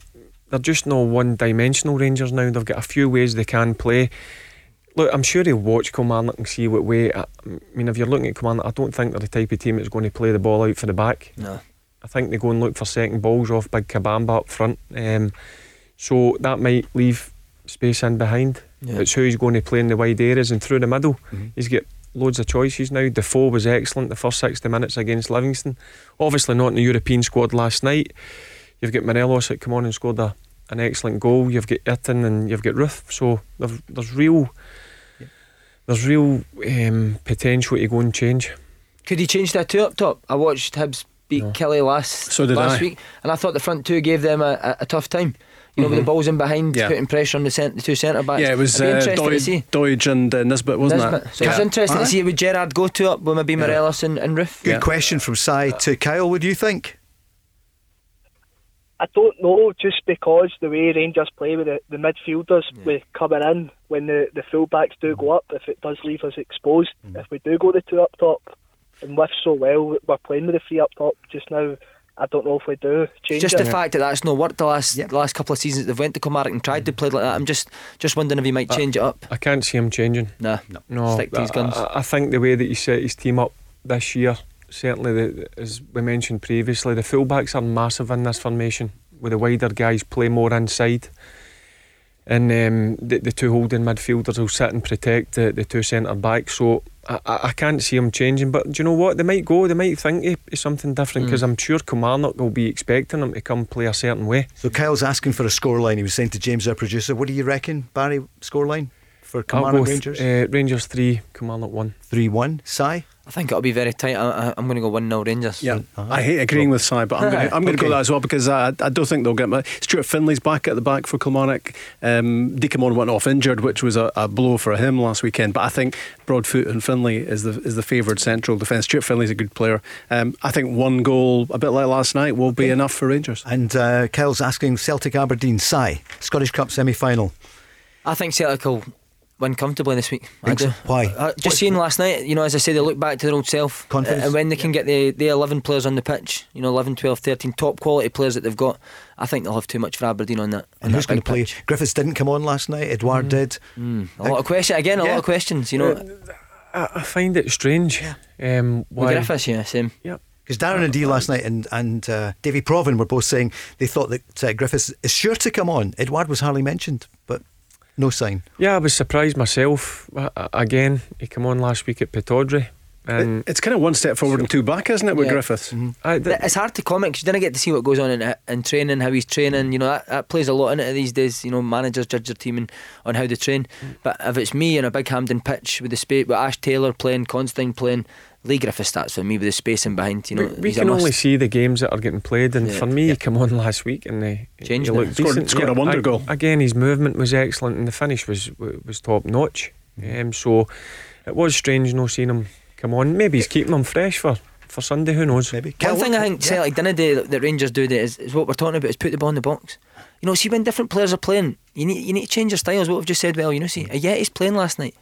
they're just no one-dimensional Rangers now. They've got a few ways they can play. Look, I'm sure he'll watch Kilmarnock and see what way. I mean, if you're looking at Kilmarnock, I don't think they're the type of team that's going to play the ball out for the back. No. I think they go and look for second balls off Big Kabamba up front. Um, so that might leave space in behind. Yeah. It's who he's going to play in the wide areas and through the middle. Mhm. He's got loads of choices now. Defoe was excellent the first 60 minutes against Livingston. Obviously not in the European squad last night. You've got Morelos that come on and scored a, an excellent goal. You've got Itten and you've got Roofe. So there's, there's real there's real um, potential to go and change. Could he change that two up top? I watched Hibs beat No. Killie last So did last I. week, and I thought the front two gave them a, a, a tough time. You know, with the balls in behind, Yeah. putting pressure on the, cent- the two centre backs. Yeah, it was uh, interesting to Doig, see. Doig and uh, Nisbet, wasn't Nisbet. it? So it's interesting Aye. to see would Gerrard go two up with maybe Morelos and, and Roofe. Good Yeah. question from Si to Kyle. What do you think? I don't know, just because the way Rangers play with the, the midfielders with coming in when the, the fullbacks do go up, if it does leave us exposed, if we do go the two up top and with so well, we're playing with the three up top just now. I don't know if we do change Just it. the fact that that's not worked the last Yep. the last couple of seasons. They've went to Kilmarnock and tried to play like that. I'm just just wondering if he might change it up. I can't see him changing. Nah, No, Stick to his I- guns. I, I think the way that he set his team up this year, certainly, the, as we mentioned previously, the fullbacks are massive in this formation. With the wider guys play more inside, and um, the, the two holding midfielders will sit and protect the, the two centre backs. So I, I I can't see him changing. But do you know what? They might go. They might think of of something different because I'm sure Kilmarnock will be expecting him to come play a certain way. So Kyle's asking for a scoreline. He was saying to James, our producer, what do you reckon, Barry, scoreline for I'll Kilmarnock Rangers? th- uh, Rangers three, Kilmarnock one. 3 1. Si? I think it'll be very tight. I, am going to go 1 0 Rangers. Yeah, I hate agreeing with Si, but I'm going (laughs) to, I'm going to go that as well because I, I don't think they'll get much. Stuart Findlay's back at the back for Kilmarnock. Um, Dikamon went off injured, which was a, a, blow for him last weekend. But I think Broadfoot and Findlay is the is the favoured central defence. Stuart Findlay's a good player. Um, I think one goal, a bit like last night, will be enough for Rangers. And uh, Kyle's asking Celtic Aberdeen, Si, Scottish Cup semi final. I think Celtic will win comfortably this week. I do. Why? Uh, just what? seeing last night, you know, as I say, they look back to their old self. Uh, Confidence. and when they can get the, the 11 players on the pitch, you know, 11, 12, 13 top quality players that they've got, I think they'll have too much for Aberdeen on that. And who's going to play? Pitch. Griffiths didn't come on last night, Edouard mm. did. Mm. A lot of questions. Again, a yeah. lot of questions, you know. I, I find it strange. Yeah. Um, why? Griffiths, yeah, same. Yep. Because Darren O'Dea last night and and uh, Davy Provan were both saying they thought that uh, Griffiths is sure to come on. Edouard was hardly mentioned, but no sign. Yeah, I was surprised myself. Again, he came on last week at Pittodrie. And it's kind of one step forward and two back, isn't it, with yeah. Griffiths? Mm-hmm. I, it's hard to comment because you don't get to see what goes on in, in training, how he's training. You know that, that plays a lot in it these days. You know, managers judge their team and, on how they train. Mm. But if it's me in a big Hampden pitch with the space, with Ash Taylor playing, Considine playing, Leigh Griffiths starts for me with the spacing behind. You know, we, we can only see the games that are getting played, and yeah. for me, yeah. he came on last week and he, Changed he looked scored, decent. scored yeah, a wonder goal. Again, his movement was excellent, and the finish was was top notch. Um, so it was strange not seeing him come on. Maybe he's keeping him fresh for for Sunday. Who knows? Maybe. One thing I think Celtic didn't do that Rangers do that is, is what we're talking about is put the ball in the box. You know, see when different players are playing, you need you need to change your styles. What we've just said. Well, you know, see, yeah, he's playing last night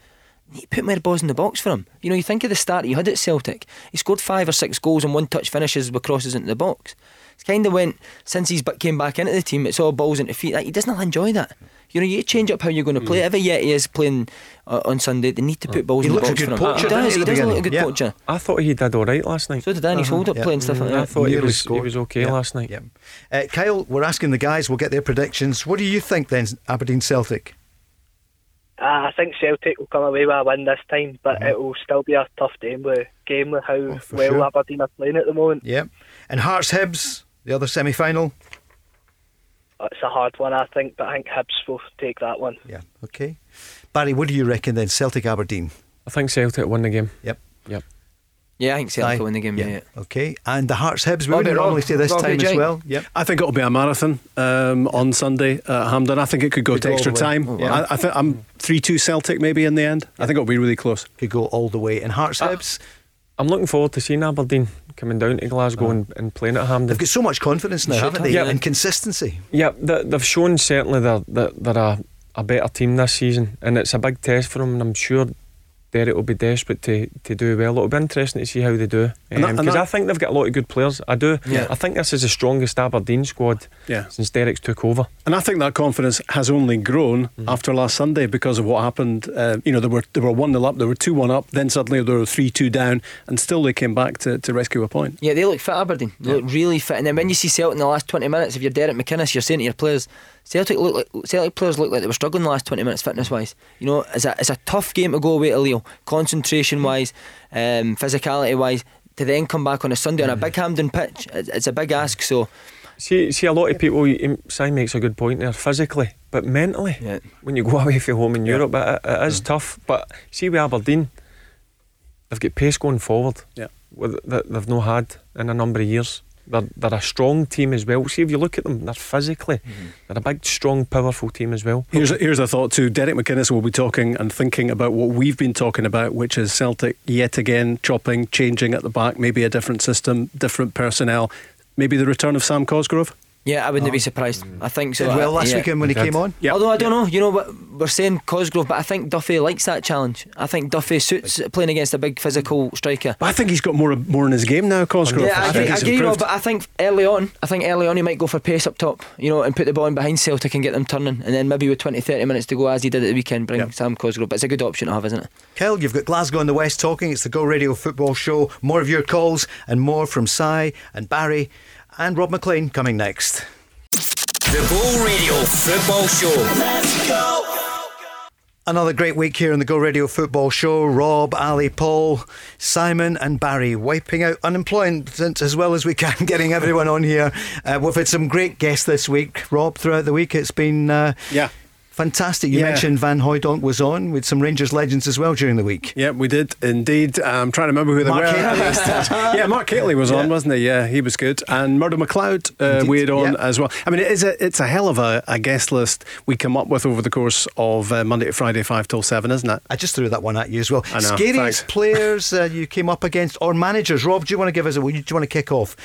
need to put more balls in the box for him. You know, you think of the start he had at Celtic. He scored five or six goals and one touch finishes with crosses into the box. It's kind of went since he's came back into the team. It's all balls into feet. Like, he doesn't enjoy that. You know, you change up how you're going to play. Mm. Every yet he is playing uh, on Sunday, they need to put balls he in the box for him. Poacher, he does. He, he does look a good yeah. poacher. I thought he did all right last night. So did Danny. Uh-huh. He's hold up yeah. play and stuff like that. I thought he was, he was okay yeah. last night. Yeah. Uh, Kyle, we're asking the guys. We'll get their predictions. What do you think then, Aberdeen Celtic? Uh, I think Celtic will come away with a win this time, but mm-hmm. it will still be a tough game with game with how oh, well sure. Aberdeen are playing at the moment. Yeah, and Hearts Hibs, the other semi final. It's a hard one, I think, but I think Hibs will take that one. Yeah, okay. Barry, what do you reckon then? Celtic Aberdeen. I think Celtic win the game. Yep. Yep. Yeah, I think Celtic will win the game. Yeah. yeah. Okay. And the Hearts Hibs, we Robbie, wouldn't normally say this Robbie time Jake. as well. Yep. I think it'll be a marathon um, on Sunday at Hampden. I think it could go could to go extra time. Oh, wow. I, I think I'm 3 2 Celtic maybe in the end. I think it'll be really close. Could go all the way. And Hearts uh, Hibs? I'm looking forward to seeing Aberdeen coming down to Glasgow oh. and, and, playing at Hampden. They've got so much confidence now, haven't they? Yeah. And consistency. Yeah, they've shown certainly they're, they're, they're a, a better team this season, and it's a big test for them, and I'm sure Derek will be desperate to, to do well. It'll be interesting to see how they do because um, I think they've got a lot of good players. I do. Yeah. I think this is the strongest Aberdeen squad yeah. since Derek's took over. And I think that confidence has only grown mm. after last Sunday because of what happened. Uh, you know, they were they were one 0 up, they were two one up, then suddenly they were three two down, and still they came back to, to rescue a point. Yeah, they look fit Aberdeen. They yeah. look really fit. And then when you see Celtic in the last twenty minutes, if you're Derek McInnes, you're saying to your players Celtic look like Celtic players look like they were struggling the last twenty minutes fitness wise. You know, it's a it's a tough game to go away to Lille, concentration wise, um, physicality wise. To then come back on a Sunday on a big Hampden pitch, it's a big ask. So, see, see, a lot of people. Si makes a good point there. Physically, but mentally, yeah. when you go (laughs) away from home in yeah. Europe, it, it is yeah. tough. But see, with Aberdeen, they've got pace going forward. Yeah, that they've not had in a number of years. They're, they're a strong team as well. See, if you look at them, they're physically, mm-hmm. they're a big, strong, powerful team as well. Here's a, here's a thought too. Derek McInnes will be talking and thinking about what we've been talking about, which is Celtic yet again chopping, changing at the back, maybe a different system, different personnel, maybe the return of Sam Cosgrove. Yeah, I wouldn't oh. be surprised. I think so. Did well last yeah. weekend when he came on. Yeah. Although I don't know, you know, we're saying Cosgrove, but I think Duffy likes that challenge. I think Duffy suits playing against a big physical striker. But I think he's got more more in his game now, Cosgrove. Yeah, I, I agree, I agree but I think early on, I think early on he might go for pace up top, you know, and put the ball in behind Celtic and get them turning, and then maybe with 20, 30 minutes to go as he did at the weekend, bring yep. Sam Cosgrove. But it's a good option to have, isn't it? Kel, you've got Glasgow in the West talking. It's the Go Radio Football Show. More of your calls and more from Si and Barry and Rob Maclean coming next. The Go Radio Football Show. Let's go. Another great week here on the Go Radio Football Show. Rob, Ali, Paul, Simon, and Barry wiping out unemployment as well as we can, (laughs) getting everyone on here. Uh, we've had some great guests this week, Rob. Throughout the week, it's been uh, yeah Fantastic. You Yeah. mentioned Van Hooijdonk was on with some Rangers legends as well during the week. Yeah, we did indeed. I'm trying to remember who they Mark were. (laughs) Yeah, Mark Hateley was on, wasn't he? Yeah, he was good. And Murdo McLeod, uh, we had on yeah. as well. I mean, it is a, it's a hell of a, a guest list we come up with over the course of uh, Monday to Friday, 5 till 7, isn't it? I just threw that one at you as well. I know, Scariest thanks. (laughs) players uh, you came up against or managers? Rob, do you want to give us a? Do you want to kick off?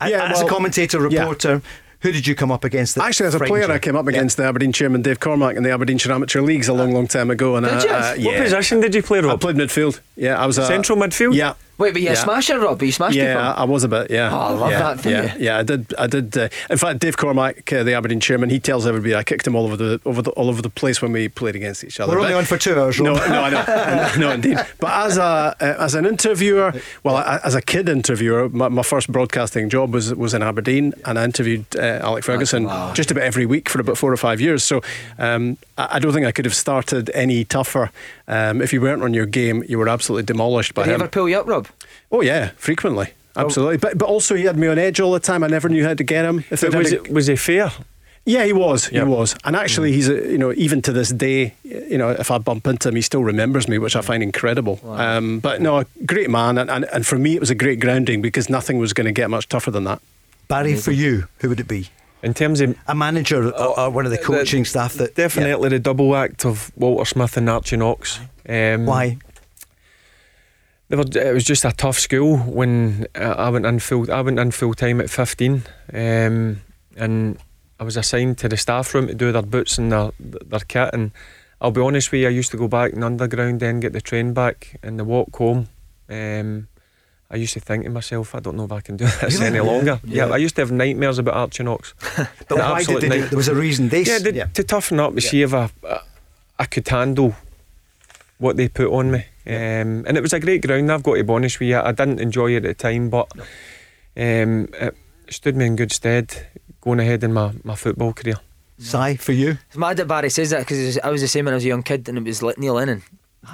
Yeah, as a well, commentator, yeah. Reporter, who did you come up against? That Actually, as a player, you? I came up against the Aberdeen chairman Dave Cormack in the Aberdeenshire Amateur Leagues a long, long time ago. And Did uh, you? uh, What What yeah. position did you play, I played midfield. Yeah, I was a Central midfield? Yeah. Wait, but you a Yeah. smasher, Rob? You smashed Yeah, people? I was a bit. Yeah, Oh, I love yeah, that for Yeah, you. yeah, I did. I did. Uh, in fact, Dave Cormack, uh, the Aberdeen chairman, he tells everybody I kicked him all over the over the all over the place when we played against each other. We're only on for two hours, No, Rob. no, I know, (laughs) no, indeed. But as a uh, as an interviewer, well, I, as a kid interviewer, my, my first broadcasting job was was in Aberdeen, and I interviewed uh, Alex Ferguson wow. just about every week for about four or five years. So um, I, I don't think I could have started any tougher. Um, if you weren't on your game, you were absolutely demolished by Did he him. ever pull you up, Rob? Oh yeah, frequently. Absolutely, but but also he had me on edge all the time. I never knew how to get him. If But was, it, was he fair? yeah, he was. Yeah. He was. And actually, he's a, you know even to this day, you know, if I bump into him, he still remembers me, which I find incredible. Um, but no, a great man, and, and and for me, it was a great grounding because nothing was going to get much tougher than that. Barry, for you, who would it be? In terms of A manager or, or one of the coaching staff that definitely the double act of Walter Smith and Archie Knox. Um, Why? They were, it was just a tough school when uh, I went in full. I went in full time at fifteen, um, and I was assigned to the staff room to do their boots and their their kit. And I'll be honest with you, I used to go back in underground, then get the train back, and the walk home. Um, I used to think to myself, I don't know if I can do (laughs) this any longer. Yeah. Yeah. I used to have nightmares about Archie Knox. (laughs) But why did they night- it? There was a reason. They yeah, s- to, to toughen up to see if I, I could handle what they put on me. Um, and it was a great ground, I've got to be honest with you. I didn't enjoy it at the time, but um, it stood me in good stead going ahead in my, my football career. Si for you. It's mad that Barry says that because I was the same when I was a young kid and it was like Neil Lennon.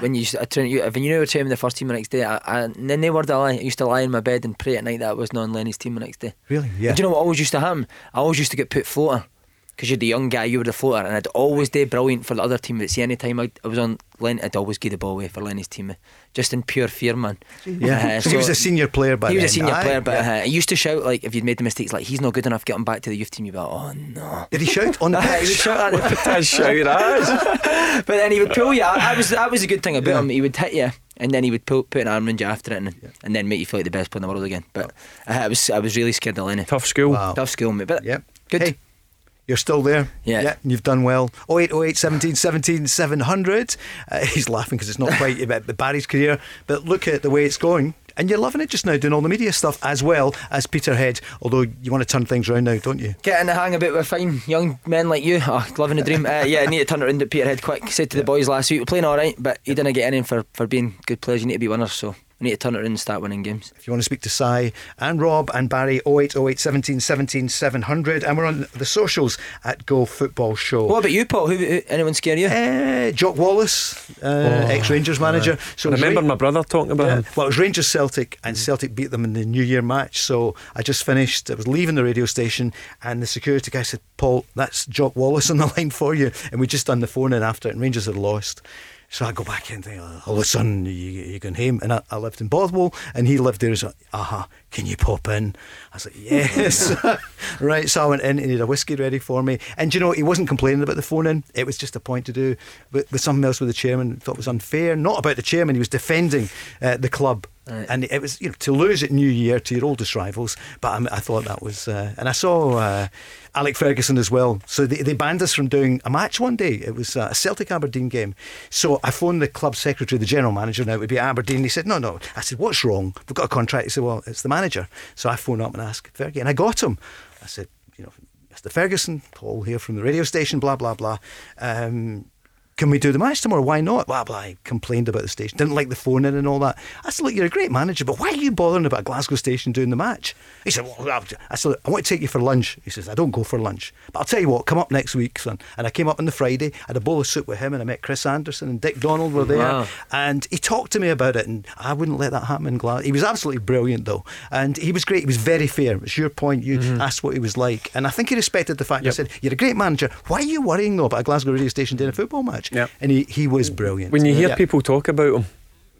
When you used to, I train, you, when you knew you were training the first team the next day, I, I, and then they word of a lie. I used to lie in my bed and pray at night that I was not on Lenny's team the next day. Really? Yeah. And do you know what I always used to happen? I always used to get put floater because you're the young guy, you were the floater, and I'd always do brilliant for the other team. But see, any time I, I was on Len, I'd always give the ball away for Lenny's team, just in pure fear, man. Yeah. Uh, so he was a senior player by he was a senior Aye, player, but yeah. uh, he used to shout like if you'd made the mistakes, like he's not good enough, get him back to the youth team. You'd be like, oh no. Did he shout on the (laughs) he would pitch? shout at it. That's shout (laughs) but then he would pull you. I, I was that was a good thing about him. He would hit you, and then he would pull, put an arm around you after it, and, and then make you feel like the best player in the world again. But uh, I was I was really scared of Lenny. Tough school. Wow. Tough school, mate. But Yep. good. Hey, you're still there. Yeah. Yeah. You've done well. 0808 17 17 700. Uh, (laughs) he's laughing because it's not quite about the Barry's career, but look at the way it's going. And you're loving it just now, doing all the media stuff as well as Peterhead. Although you want to turn things around now, don't you? Get in the hang of it with fine young men like you. Oh, living the dream. Uh, yeah, I need to turn it around at Peterhead quick. Said to the boys last week, we're playing all right, but you didn't get in for, for being good players. You need to be winners, so we need to turn it around and start winning games. If you want to speak to Si and Rob and Barry, 0808 17 17 700. And we're on the socials at Go Football Show. What about you, Paul? Who, who anyone scare you? Uh, Jock Wallace, uh, ex Rangers manager. So I remember Ra- my brother talking about Yeah. him. Well, it was Rangers Celtic, and Celtic beat them in the New Year match. So I just finished. I was leaving the radio station, and the security guy said, "Paul, that's Jock Wallace on the (laughs) line for you." And we just done the phone in after and Rangers had lost. So I go back in and think, oh, all of you, you going home? And I, I lived in Bothwell, and he lived there. He's like, aha, can you pop in? I was like, (laughs) yes. (laughs) right, so I went in, and he had a whiskey ready for me. And you know, he wasn't complaining about the phone in. It was just a point to do with, with something else with the chairman. Thought it was unfair. Not about the chairman, he was defending uh, the club. Right. And it was, you know, to lose at New Year to your oldest rivals. But I, I thought that was, uh, and I saw uh, Alex Ferguson as well. So they, they banned us from doing a match one day. It was uh, a Celtic Aberdeen game. So I phoned the club secretary, the general manager now, it would be Aberdeen. He said, no, no. I said, what's wrong? We've got a contract. He said, well, it's the manager. So I phoned up and asked Fergie, and I got him. I said, you know, Mr. Ferguson, Paul here from the radio station, blah, blah, blah. Um, can we do the match tomorrow? Why not? Blah, blah. He complained about the station. Didn't like the phone in and all that. I said, look, you're a great manager, but why are you bothering about Glasgow station doing the match? He said, well, I said, I want to take you for lunch. He says, I don't go for lunch. But I'll tell you what, come up next week, son. And I came up on the Friday, had a bowl of soup with him, and I met Chris Anderson and Dick Donald were there. Wow. And he talked to me about it, and I wouldn't let that happen in Glasgow. He was absolutely brilliant, though. And he was great. He was very fair. It's your point. You mm-hmm. asked what he was like. And I think he respected the fact I said, You're a great manager. Why are you worrying, though, about a Glasgow radio station doing a football match? Yep. And he, he was brilliant. When you hear Yeah. people talk about him,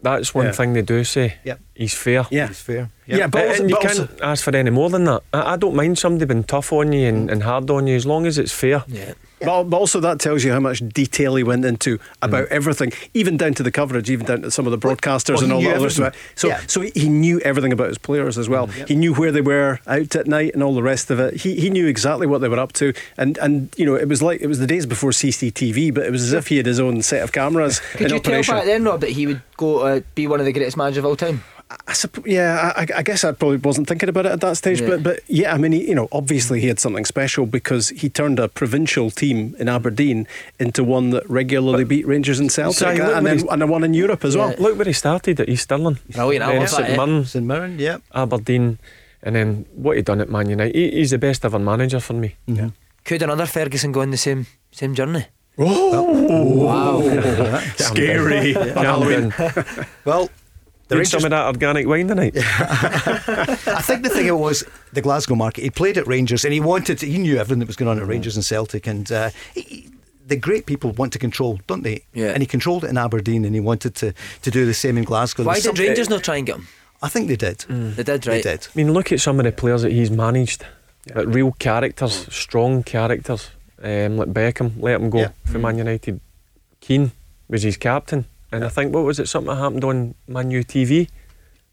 that's one Yeah. thing they do say. Yep. He's fair. Yeah. He's fair. Yeah, but And- also, and you but can't also- ask for any more than that. I, I don't mind somebody being tough on you and, and hard on you as long as it's fair. Yeah. But, but also that tells you how much detail he went into Mm. about everything, even down to the coverage, even down to some of the broadcasters well, and all knew that other stuff. So, Yeah. so he knew everything about his players as well. He knew where they were out at night and all the rest of it. He, he knew exactly what they were up to, and and you know it was like it was the days before CCTV, but it was as if he had his own set of cameras Could in you operation. tell back then, Rob, that he would go uh, be one of the greatest managers of all time? I supp- yeah, I, I guess I probably wasn't thinking about it at that stage, Yeah. but but yeah, I mean, he, you know, obviously he had something special because he turned a provincial team in Aberdeen into one that regularly beat Rangers and Celtic, Sorry, and what then and a one in Europe as well. Look where he started at East Stirling. Brilliant, I then love that, St? Mirren, St Mirren, yeah. Aberdeen, and then what he done at Man United. He, he's the best ever manager for me. Mm-hmm. Could another Ferguson go on the same same journey? Oh! Oh. Wow (laughs) scary. Camden, Well, the Need Rangers, some of that organic wine tonight. I think the thing it was the Glasgow market. He played at Rangers and he wanted. To, he knew everything that was going on at Rangers and Celtic, and uh, he, the great people want to control, don't they? Yeah. And he controlled it in Aberdeen, and he wanted to, to do the same in Glasgow. Why There's did Rangers not try and get him? I think they did. They did, right? They did. I mean, look at some of the players that he's managed. Like real characters, strong characters. Um, like Beckham, let him go Yeah. for Man United. Keane was his captain. And I think, what was it, something that happened on MUTV?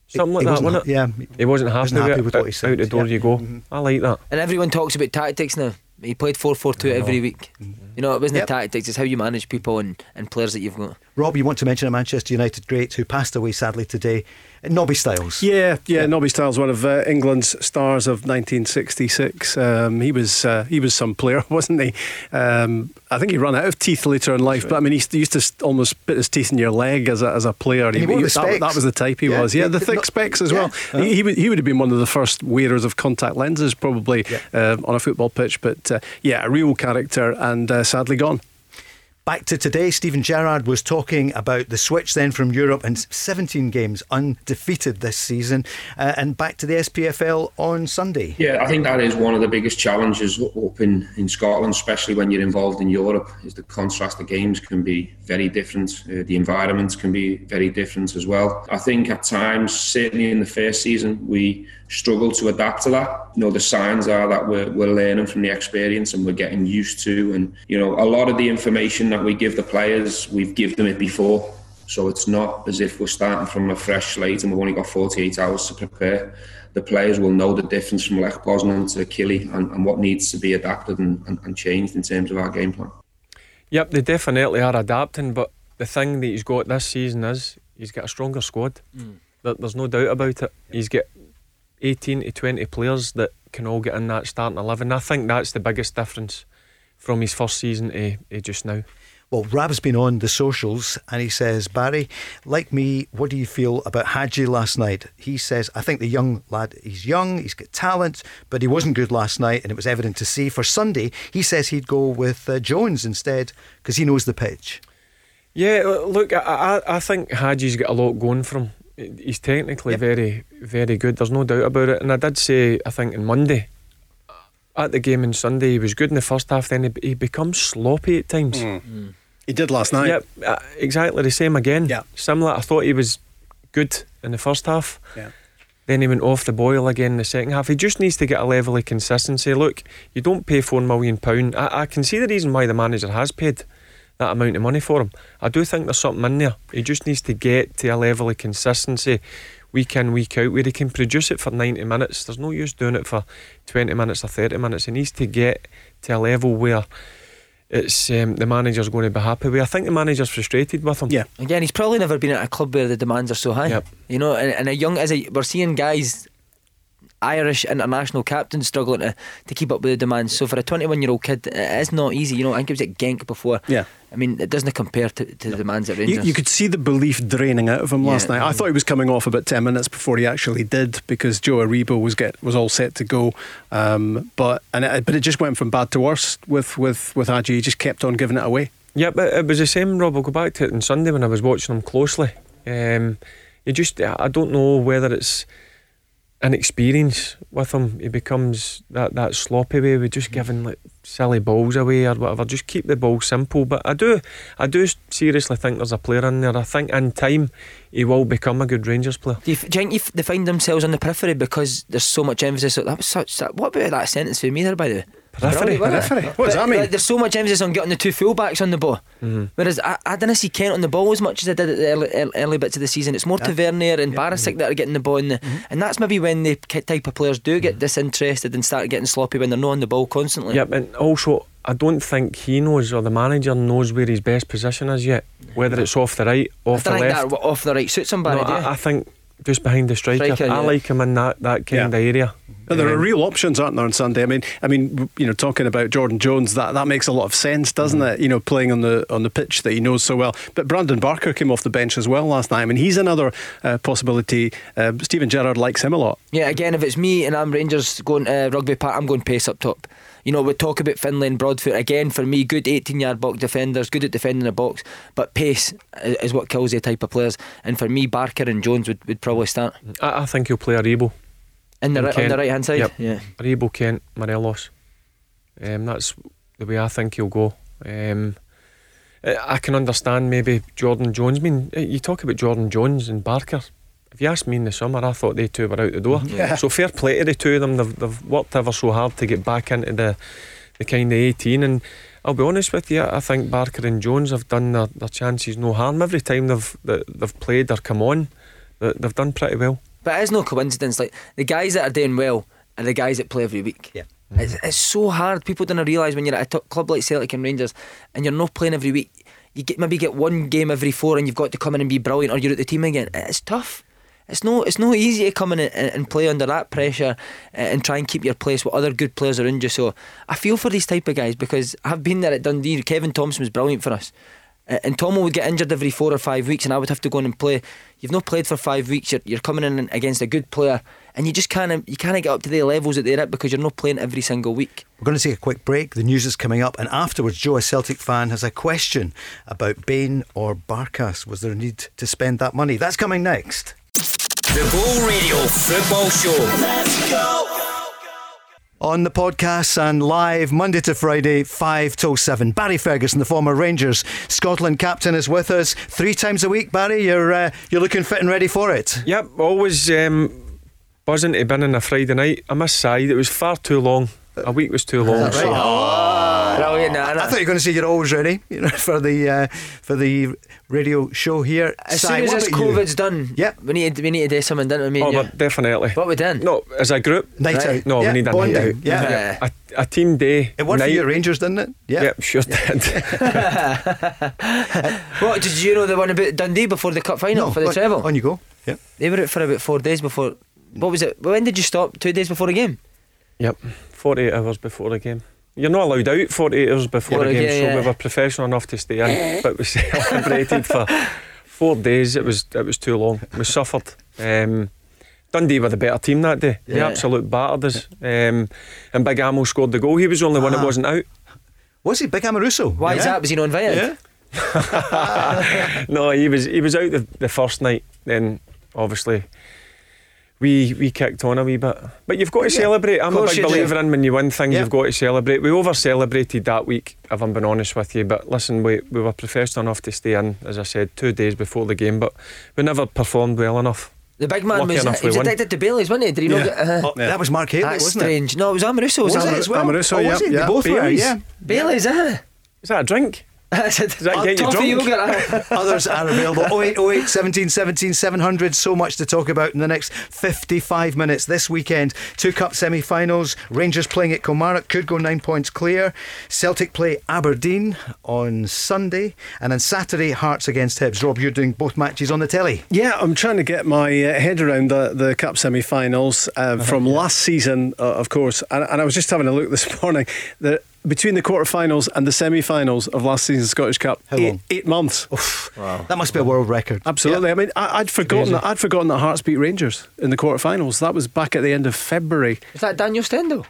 Something like He that, wasn't wasn't it? Yeah. He wasn't happy, Wasn't happy with, with it. what he said, Out the door yeah. you go. Mhm. I like that. And everyone talks about tactics now. He played 4 4 2 every week. You know, it wasn't Yep. the tactics, it's how you manage people and, and players that you've got. Rob, you want to mention a Manchester United great who passed away sadly today, Nobby Stiles. Yeah, yeah, Nobby Stiles, one of uh, England's stars of 1966. Um, he was uh, he was some player, (laughs) wasn't he? Um, I think he ran out of teeth later in life, but I mean, he used to almost spit his teeth in your leg as a, as a player. he the that, that was the type he Yeah, was. Yeah, yeah, the thick not- specs as yeah. well. He, he would he would have been one of the first wearers of contact lenses, probably Yeah. uh, on a football pitch. But uh, yeah, a real character, and uh, sadly gone. Back to today, Steven Gerrard was talking about the switch then from Europe and 17 games undefeated this season, uh, and back to the SPFL on Sunday. Yeah, I think that is one of the biggest challenges up in, in Scotland, especially when you're involved in Europe, is the contrast of games can be very different. Uh, the environments can be very different as well. I think at times, certainly in the first season, we struggle to adapt to that. You know, the signs are that we're, we're learning from the experience and we're getting used to. And, you know, a lot of the information that we give the players, we've given them it before. So it's not as if we're starting from a fresh slate and we've only got 48 hours to prepare. The players will know the difference from Lech Poznan to Killie and, and what needs to be adapted and, and, and changed in terms of our game plan. Yep, they definitely are adapting, but the thing that he's got this season is he's got a stronger squad. Mm. There, there's no doubt about it. He's got 18 to 20 players that can all get in that starting 11. I think that's the biggest difference from his first season to, to just now. Well, Rab's been on the socials and he says, Barry, like me, what do you feel about Hagi last night? He says, I think the young lad, he's young, he's got talent, but he wasn't good last night and it was evident to see. For Sunday, he says he'd go with uh, Jones instead because he knows the pitch. Yeah, look, I, I, I think Hagi's got a lot going for him. He's technically Yep. very, very good. There's no doubt about it. And I did say, I think on Monday, at the game on Sunday, he was good in the first half. Then he, he becomes sloppy at times. He did last night. Yep, uh, exactly the same again. Yeah. Similar. I thought he was good in the first half. Yeah. Then he went off the boil again in the second half. He just needs to get a level of consistency. Look, you don't pay four million pound. I, I can see the reason why the manager has paid that amount of money for him. I do think there's something in there. He just needs to get to a level of consistency week in, week out, where he can produce it for 90 minutes. There's no use doing it for 20 minutes or 30 minutes. He needs to get to a level where it's um, the manager's going to be happy with. I think the manager's frustrated with him. Yeah. Again, he's probably never been at a club where the demands are so high. Yep. You know, and, and a young as a we're seeing guys, Irish international captains struggling to, to keep up with the demands. So for a 21 year old kid, it is not easy. You know, I think it was at Genk before. Yeah. I mean, it doesn't compare to, to the man's at You, Rangers. you could see the belief draining out of him last Yeah. night. I thought he was coming off about ten minutes before he actually did because Joe Aribo was get was all set to go, um, but and it, but it just went from bad to worse with with with Hagi. He just kept on giving it away. Yeah, but it was the same, Rob. I'll go back to it on Sunday when I was watching him closely. Um, you just, I don't know whether it's an experience with him. He becomes that, that sloppy way with just mm. giving like silly balls away or whatever. Just keep the ball simple. But I do, I do seriously think there's a player in there. I think in time he will become a good Rangers player. Do you, do you think they find themselves on the periphery because there's so much emphasis? That was such. That, what about that sentence for me there, by the way? Periphery? Brilliant, wasn't it? Periphery? What does that mean? like, there's so much emphasis on getting the two fullbacks on the ball. Mm-hmm. Whereas I, I didn't see Kent on the ball as much as I did at the early, early, early bits of the season. It's more Tavernier and Barisic that are getting the ball, in the, Mm-hmm. and that's maybe when the type of players do get disinterested and start getting sloppy when they're not on the ball constantly. Yep, and also I don't think he knows or the manager knows where his best position is yet. Whether it's off the right, I off the don't think left. that off the right suits him, Barry. No. I, I think just behind the striker. Striker, yeah. I like him in that, that kind of area. But there are Um, real options, aren't there, on Sunday? I mean, I mean, you know, talking about Jordan Jones, that, that makes a lot of sense, doesn't Mm-hmm. it? You know, playing on the on the pitch that he knows so well. But Brandon Barker came off the bench as well last night. I mean, he's another uh, possibility. Uh, Steven Gerrard likes him a lot. Yeah, again, if it's me and I'm Rangers going uh, rugby park, I'm going pace up top. You know, we talk about Findlay and Broadfoot. Again, for me, good 18 yard box defenders, good at defending the box, but pace is, what kills the type of players. And for me, Barker and Jones would, would probably start. I, I think he'll play Aribo. In the, right, on the right hand side? Yep. Yeah. Aribo, Kent, Morelos. Um, that's the way I think he'll go. Um, I can understand maybe Jordan Jones. I mean, you talk about Jordan Jones and Barker. If you asked me in the summer, I thought they two were out the door. Mm-hmm. Yeah. So fair play to the two of them. They've, they've worked ever so hard to get back into the the kind of 18. And I'll be honest with you, I think Barker and Jones have done their, their chances no harm. Every time they've they- they've played or come on, they- they've done pretty well. But it is no coincidence. Like the guys that are doing well are the guys that play every week. Yeah. It's, it's so hard. People don't realise when you're at a club like Celtic and Rangers and you're not playing every week. You get maybe get one game every four and you've got to come in and be brilliant or you're at the team again. It's tough. It's no, it's no easy to come in and, and play under that pressure and try and keep your place with other good players around you. So I feel for these type of guys because I've been there at Dundee. Kevin Thomson was brilliant for us. And Tomo would get injured every four or five weeks, and I would have to go in and play. You've not played for five weeks. You're, you're coming in against a good player, and you just can't you can't get up to the levels that they're at because you're not playing every single week. We're going to take a quick break. The news is coming up, and afterwards, Joe, a Celtic fan, has a question about Bain or Barkas. Was there a need to spend that money? That's coming next. The Go Radio Football Show. Let's go. On the podcast and live Monday to Friday, 5 till 7. Barry Ferguson, the former Rangers Scotland captain, is with us three times a week. Barry, you're, uh, you're looking fit and ready for it. Yep, always um, buzzing to bin on a Friday night. I must say, it was far too long. A week was too long. Is that right? Oh, brilliant! I thought you were going to say you're always ready you know, for the uh, for the radio show here. As Si, soon as this about you? COVID's done, Yep. we need to, we need to do something, don't we? Me Oh, and you? but definitely. What we done? No, as a group. Night Right. out. No, Yeah, we need a bonding. night out. Yeah. Yeah. A, a team day. It worked night. for you Rangers, didn't it? Yeah. Yep, sure did. (laughs) (laughs) What did you know the one about Dundee before the cup final for the on, treble? On you go. Yeah. They were out for about four days before. What was it? When did you stop? Two days before the game. yep, 48 hours before the game. You're not allowed out 48 hours before Yeah, the game, yeah, so yeah. we were professional enough to stay in, (laughs) but we celebrated for four days. It was it was too long. We suffered. Um, Dundee were the better team that day. They absolute battered us. Um, and Big Amo scored the goal. He was the only one that Ah. wasn't out. Was he Big Amoruso? Why is that? Was he not invited? Yeah. (laughs) no, he was he was out the, the first night. Then obviously we we kicked on a wee bit. But you've got to Yeah, celebrate. I'm a big you do. believer in when you win things, Yeah. you've got to celebrate. We over celebrated that week, if I'm being honest with you. But listen, we we were professional enough to stay in, as I said, two days before the game. But we never performed well enough. The big man Lucky was, enough he was addicted to Baileys, wasn't he? Did he not Yeah. get, uh, Oh, That was Mark Haley, That's wasn't strange. No, it was Amoruso. Was, Was it? it as well? Amoruso, oh, was yeah, it? yeah. They both were, Baileys. yeah. Baileys, eh? Is that a drink? Does that get you Toffee drunk? yogurt. (laughs) Others are available. 0808 17 17 700. So much to talk about in the next 55 minutes. This weekend, two cup semi finals. Rangers playing at Kilmarnock could go nine points clear. Celtic play Aberdeen on Sunday. And on Saturday, Hearts against Hibs. Rob, you're doing both matches on the telly. Yeah, I'm trying to get my uh, head around the, the Cup semi finals uh, from last season, uh, of course. And, and I was just having a look this (laughs) morning. The, between the quarterfinals and the semi-finals of last season's Scottish Cup, How eight, long? eight months. Wow. That must be a world record. Absolutely. Yeah. I mean, I, I'd forgotten that. I'd forgotten that Hearts beat Rangers in the quarterfinals. That was back at the end of February. Is that Daniel Stendel?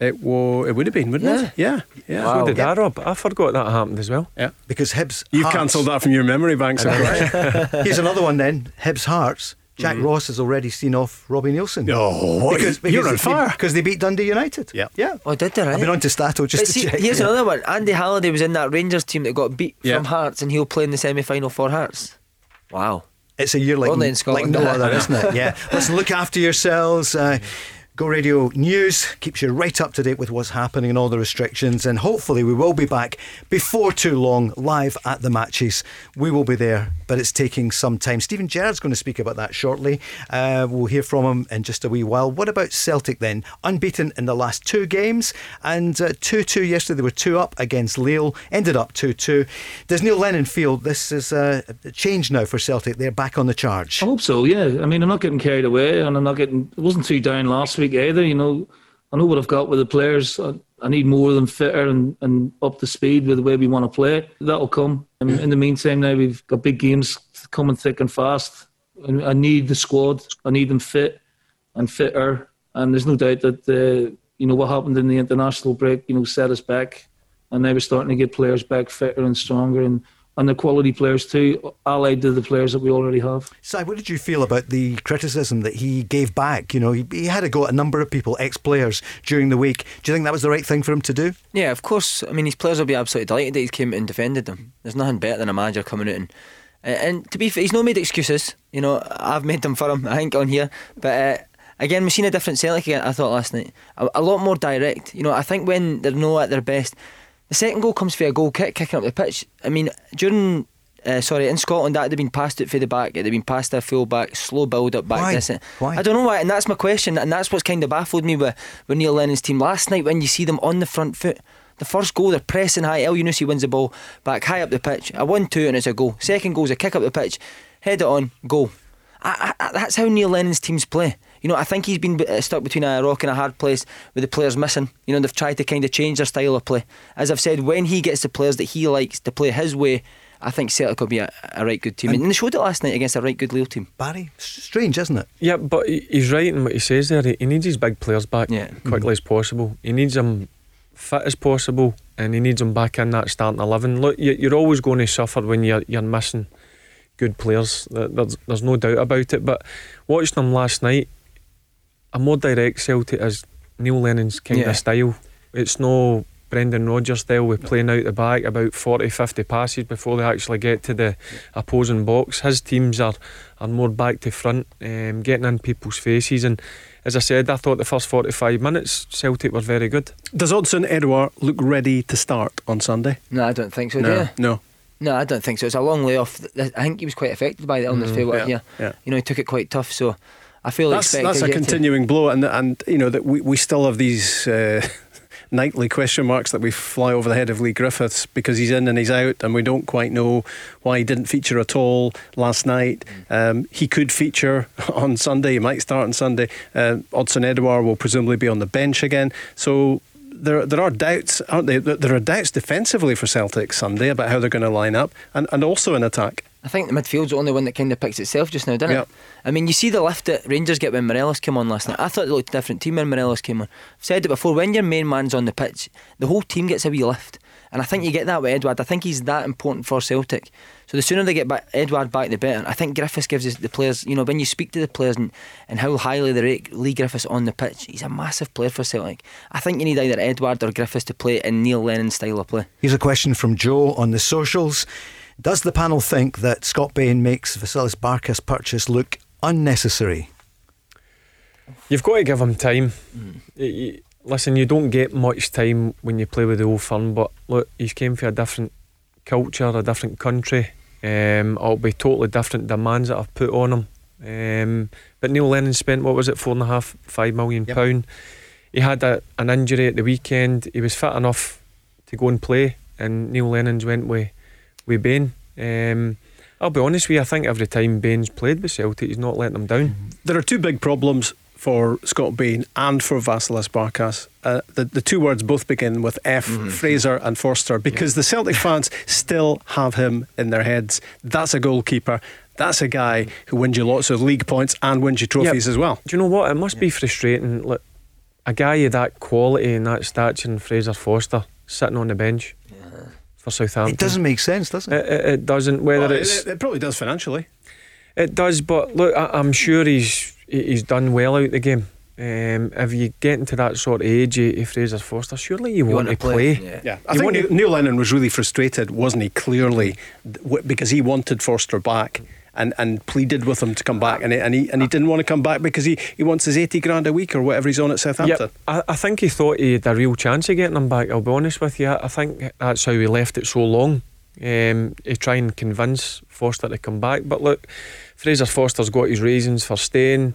It wo- It would have been, wouldn't it? Yeah. Yeah. Wow. So did Yeah. I, Rob. I forgot that happened as well. Yeah. Because Hibs. You've cancelled that from your memory banks, of course. Here's another one then. Hibs Hearts. Jack Ross has already seen off Robbie Neilson. Oh, you're on fire. Because they beat Dundee United. Yeah. Yeah. Oh, did they? Right? I've been on to Stato just But to see, check. here's yeah. another one. Andy Halliday was in that Rangers team that got beat Yeah. from Hearts, and he'll play in the semi-final for Hearts. Wow. It's a year like, Only in like no (laughs) other, isn't it? Yeah. Listen, look after yourselves. Uh, Go Radio News keeps you right up to date with what's happening and all the restrictions. And hopefully, we will be back before too long live at the matches. We will be there, but it's taking some time. Steven Gerrard's going to speak about that shortly. Uh, we'll hear from him in just a wee while. What about Celtic then? Unbeaten in the last two games and 2 2 yesterday. They were 2 up against Lille, ended up 2 2. Does Neil Lennon feel this is uh, a change now for Celtic? They're back on the charge. I hope so. Yeah. I mean, I'm not getting carried away, and I'm not getting. It wasn't too down last week either. You know, I know what I've got with the players. I, I need more than fitter and, and up to speed with the way we want to play. That'll come. And in the meantime, now we've got big games coming thick and fast. And I need the squad. I need them fit and fitter. And there's no doubt that uh, you know what happened in the international break. You know, set us back, and now we're starting to get players back fitter and stronger and. And the quality players too, allied to the players that we already have. Si, what did you feel about the criticism that he gave back? You know, he, he had a go at a number of people, ex players, during the week. Do you think that was the right thing for him to do? Yeah, of course. I mean, his players will be absolutely delighted that he came out and defended them. There's nothing better than a manager coming out and. And and to be fair, he's not made excuses. You know, I've made them for him. (laughs) I think on here, but uh, again, we've seen a different Celtic. Again, I thought last night a, a lot more direct. You know, I think when they're not at their best, the second goal comes for a goal kick, kicking up the pitch. I mean, during. Uh, sorry, in Scotland, that had been passed it for the back. It'd have been passed to a full back, slow build up back. Why? Why? I don't know why, and that's my question, and that's what's kind of baffled me with, with Neil Lennon's team last night. When you see them on the front foot, the first goal they're pressing high. Elyounoussi wins the ball back high up the pitch. A one-two and it's a goal. Second goal's a kick up the pitch, head it on, goal. I, I, that's how Neil Lennon's teams play. You know, I think he's been uh, stuck between a rock and a hard place with the players missing. You know, they've tried to kind of change their style of play. As I've said, when he gets the players that he likes to play his way, I think Celtic will be a, a right good team. And, they showed it last night against a right good Lille team. Barry? Strange, isn't it? Yeah, but he's right in what he says there. He he needs his big players back Yeah. quickly as possible. He needs them fit as possible, and he needs them back in that starting eleven. Look, you- you're always going to suffer when you're you're missing good players. There's there's no doubt about it. But watching them last night, a more direct Celtic is Neil Lennon's kind Yeah. of style. It's no Brendan Rodgers style with playing out the back about 40, 50 passes before they actually get to the opposing box. His teams are, are more back to front, um, getting in people's faces. And as I said, I thought the first 45 minutes Celtic were very good. Does Odsonne Edouard look ready to start on Sunday? No, I don't think so. do no. you? No. No, I don't think so. It's a long layoff. Th- I think he was quite affected by the illness. Mm, yeah, yeah, yeah. You know, he took it quite tough. So I feel That's, that's a continuing blow, and and you know that we, we still have these uh, (laughs) nightly question marks that we fly over the head of Leigh Griffiths because he's in and he's out, and we don't quite know why he didn't feature at all last night. Um, he could feature (laughs) on Sunday. He might start on Sunday. Uh, Odsonne Edouard will presumably be on the bench again. So. There, there are doubts, aren't there? There are doubts defensively for Celtic Sunday about how they're going to line up, and, and also in attack. I think the midfield's the only one that kind of picks itself just now, doesn't Yeah. it? I mean, you see the lift that Rangers get when Morelos came on last night. I thought it looked a different team when Morelos came on. I've said it before, when your main man's on the pitch, the whole team gets a wee lift. And I think you get that with Edouard. I think he's that important for Celtic. So the sooner they get back, Edouard back, the better. I think Griffiths gives us the players, you know, when you speak to the players and, and how highly they rate Leigh Griffiths on the pitch, he's a massive player for Celtic. I think you need either Edouard or Griffiths to play in Neil Lennon's style of play. Here's a question from Joe on the socials. Does the panel think that Scott Bain makes Vasilis Barkas' purchase look unnecessary? You've got to give him time. Y- listen, you don't get much time when you play with the old firm, but look, he's came from a different culture, a different country. Um, it'll be totally different demands that I've put on him. Um, but Neil Lennon spent what was it, four and a half, five million Yep. pound. He had a, an injury at the weekend. He was fit enough to go and play, and Neil Lennon's went with with Bain. Um, I'll be honest with you, I think every time Bain's played with Celtic, he's not letting them down. There are two big problems for Scott Bain and for Vasilis Barkas. Uh, the, the two words both begin with F, Mm-hmm. Fraser and Forster, because the Celtic (laughs) fans still have him in their heads. That's a goalkeeper. That's a guy who wins you lots of league points and wins you trophies Yep. as well. Do you know what? It must be frustrating. Look, a guy of that quality and that stature, and Fraser Forster sitting on the bench for Southampton. It doesn't make sense, does it? It, it, it doesn't. Whether Well, it's it, it probably does financially. It does, but look, I, I'm sure he's he's done well out the game. Um, if you get into that sort of age of of Fraser Forster, surely you, want, to play. Yeah. Yeah, I You think want Neil, to- Neil Lennon was really frustrated, wasn't he? Clearly, because he wanted Forster back and, and pleaded with him to come back, and he, and he and he didn't want to come back because he, he wants his eighty grand a week or whatever he's on at Southampton. Yep, I, I think he thought he had a real chance of getting him back. I'll be honest with you. I think that's how he left it so long. Um, to try and convince Forster to come back. But look, Fraser Forster's got his reasons for staying.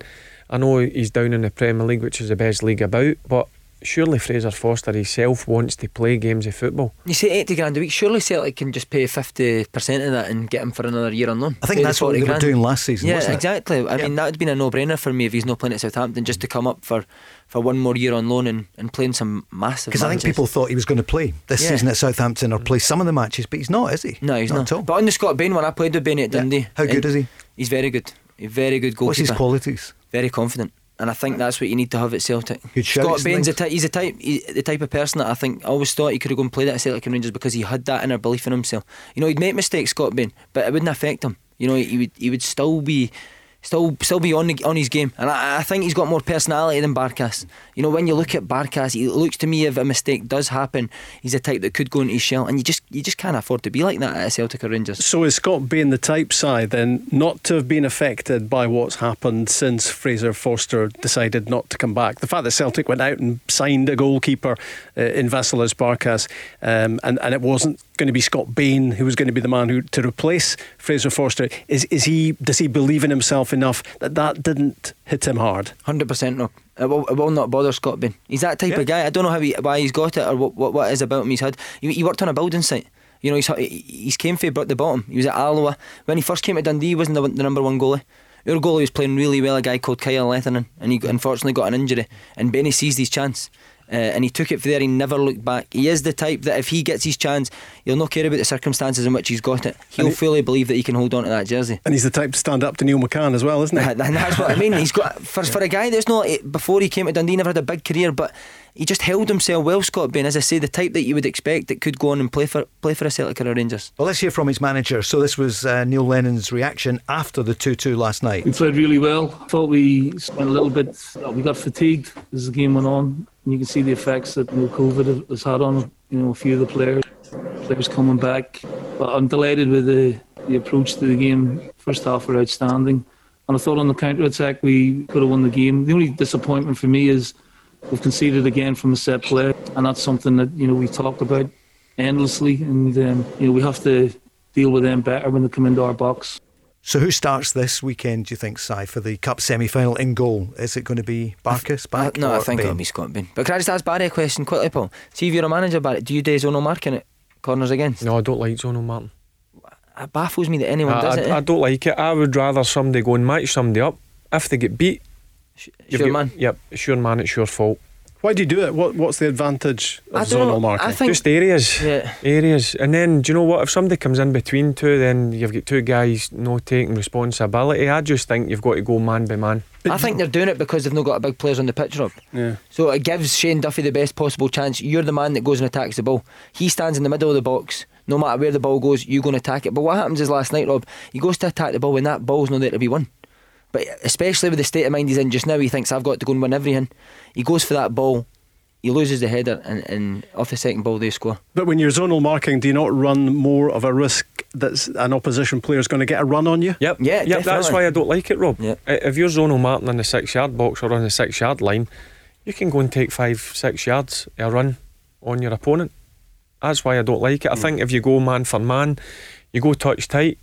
I know he's down in the Premier League, which is the best league about, but surely Fraser Forster himself wants to play games of football. You say 80 grand a week, surely Celtic can just pay 50% of that and get him for another year on loan. I Pay think the that's what 40 they were doing last season. Yeah, wasn't it? exactly. I mean, that would have been a no brainer for me if he's not playing at Southampton just to come up for, for one more year on loan and, and playing some massive Because I think people thought he was going to play this Yeah. season at Southampton or play some of the matches, but he's not, is he? No, he's not. at all. But on the Scott Bain one, I played with Bain at Yeah. Dundee. How good is he? He's very good. A very good goalkeeper. What's his qualities? Very confident. And I think that's what you need to have at Celtic. Good Scott and Bain's a ty- he's a type he, the type of person that I think I always thought he could have gone and played at Celtic and Rangers because he had that inner belief in himself. You know, he'd make mistakes, Scott Bain, but it wouldn't affect him. You know, he would he would still be still still be on the, on his game. And I, I think he's got more personality than Barkas. You know, when you look at Barkas, it looks to me if a mistake does happen, he's a type that could go into his shell and you just you just can't afford to be like that at Celtic or Rangers. So is Scott Bain the type side then not to have been affected by what's happened since Fraser Forster decided not to come back? The fact that Celtic went out and signed a goalkeeper uh, in Vasilis Barkas um, and, and it wasn't going to be Scott Bain who was going to be the man who to replace Fraser Forster. Is, is he does he believe in himself enough that that didn't hit him hard? Hundred percent no. It will, it will not bother Scott Bain. He's that type Yeah. of guy. I don't know how he, why he's got it or what, what, what it is about him. He's had. He, he worked on a building site. You know, he's he's came from the bottom. He was at Alloa when he first came to Dundee. He wasn't the, the number one goalie. Our goalie was playing really well. A guy called Kyle Letheren, and he unfortunately got an injury. And Benny seized his chance. Uh, and he took it for there. He never looked back. He is the type that if he gets his chance, he'll not care about the circumstances in which he's got it. He'll he- fully believe that he can hold on to that jersey. And he's the type to stand up to Neil McCann as well, isn't he? (laughs) And that's what I mean. He's got for, for a guy that's not before he came to Dundee, never had a big career, but he just held himself well. Scott Bain, as I say, the type that you would expect that could go on and play for play for a Celtic or a Rangers. Well, let's hear from his manager. So this was uh, Neil Lennon's reaction after the 2-2 last night. We played really well. I thought we spent a little bit. We got fatigued as the game went on, and you can see the effects that you know, COVID has had on you know a few of the players. Players coming back, but I'm delighted with the, the approach to the game. First half were outstanding, and I thought on the counter attack we could have won the game. The only disappointment for me is we've conceded again from a set play, and that's something that you know we talked about endlessly, and um, you know we have to deal with them better when they come into our box. So who starts this weekend, do you think, Si, for the Cup semi-final in goal? Is it going to be Barkas back? no, I or think Bain? it'll be Scott Bain. But can I just ask Barry a question quickly, Paul? See if you're a manager, Barry, do you do zonal marking at corners against? No, I don't like zonal marking. It baffles me that anyone I, does I, it. eh? I don't like it. I would rather somebody go and match somebody up. If they get beat, Sh- you've Sure, got- man. Yep, sure man, it's your fault. Why do you do it? What, what's the advantage of don't know. zonal marking? I think Just areas. Yeah. Areas. And then, do you know what? If somebody comes in between two, then you've got two guys not taking responsibility. I just think you've got to go man by man. I think they're doing it because they've not got a big players on the pitch, Rob. Yeah. So it gives Shane Duffy the best possible chance. You're the man that goes and attacks the ball. He stands in the middle of the box. No matter where the ball goes, you go and attack it. But what happens is last night, Rob, he goes to attack the ball when that ball's not there to be won. But especially with the state of mind he's in just now, he thinks I've got to go and win everything. He goes for that ball, he loses the header, and, and off the second ball they score. But when you're zonal marking, do you not run more of a risk that an opposition player is going to get a run on you? Yep. Yeah, Yep. That's why I don't like it, Rob. Yep. If you're zonal marking in the six yard box or on the six yard line, you can go and take five, six yards a run on your opponent. That's why I don't like it. I mm. think if you go man for man, you go touch tight.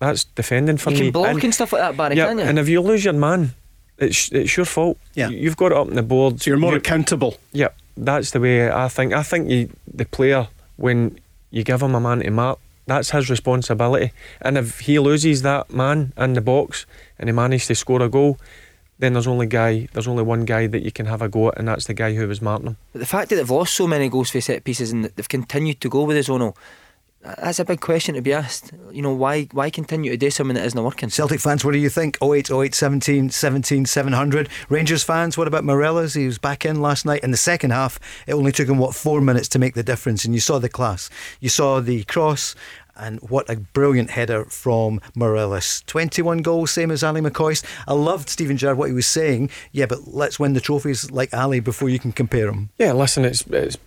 That's defending for You me. can block and, And- stuff like that, Barry, yeah, can you? and if you lose your man, it's it's your fault. Yeah. you've got it up on the board. So you're more You- accountable. Yeah, that's the way I think. I think you, the player, when you give him a man to mark, that's his responsibility. And if he loses that man in the box and he manages to score a goal, then there's only guy there's only one guy that you can have a go at, and that's the guy who was marking him. But the fact that they've lost so many goals for set pieces and they've continued to go with the zonal, that's a big question to be asked. You know, why why continue to do something that isn't working? Celtic fans, what do you think? 08, 08, 17, 17, 700. Rangers fans, what about Morelos? He was back in last night. In the second half, it only took him, what, four minutes to make the difference. And you saw the class. You saw the cross and what a brilliant header from Morelos. 21 goals, same as Ally McCoist. I loved Steven Gerrard, what he was saying. Yeah, but let's win the trophies like Ali before you can compare them. Yeah, listen, it's, it's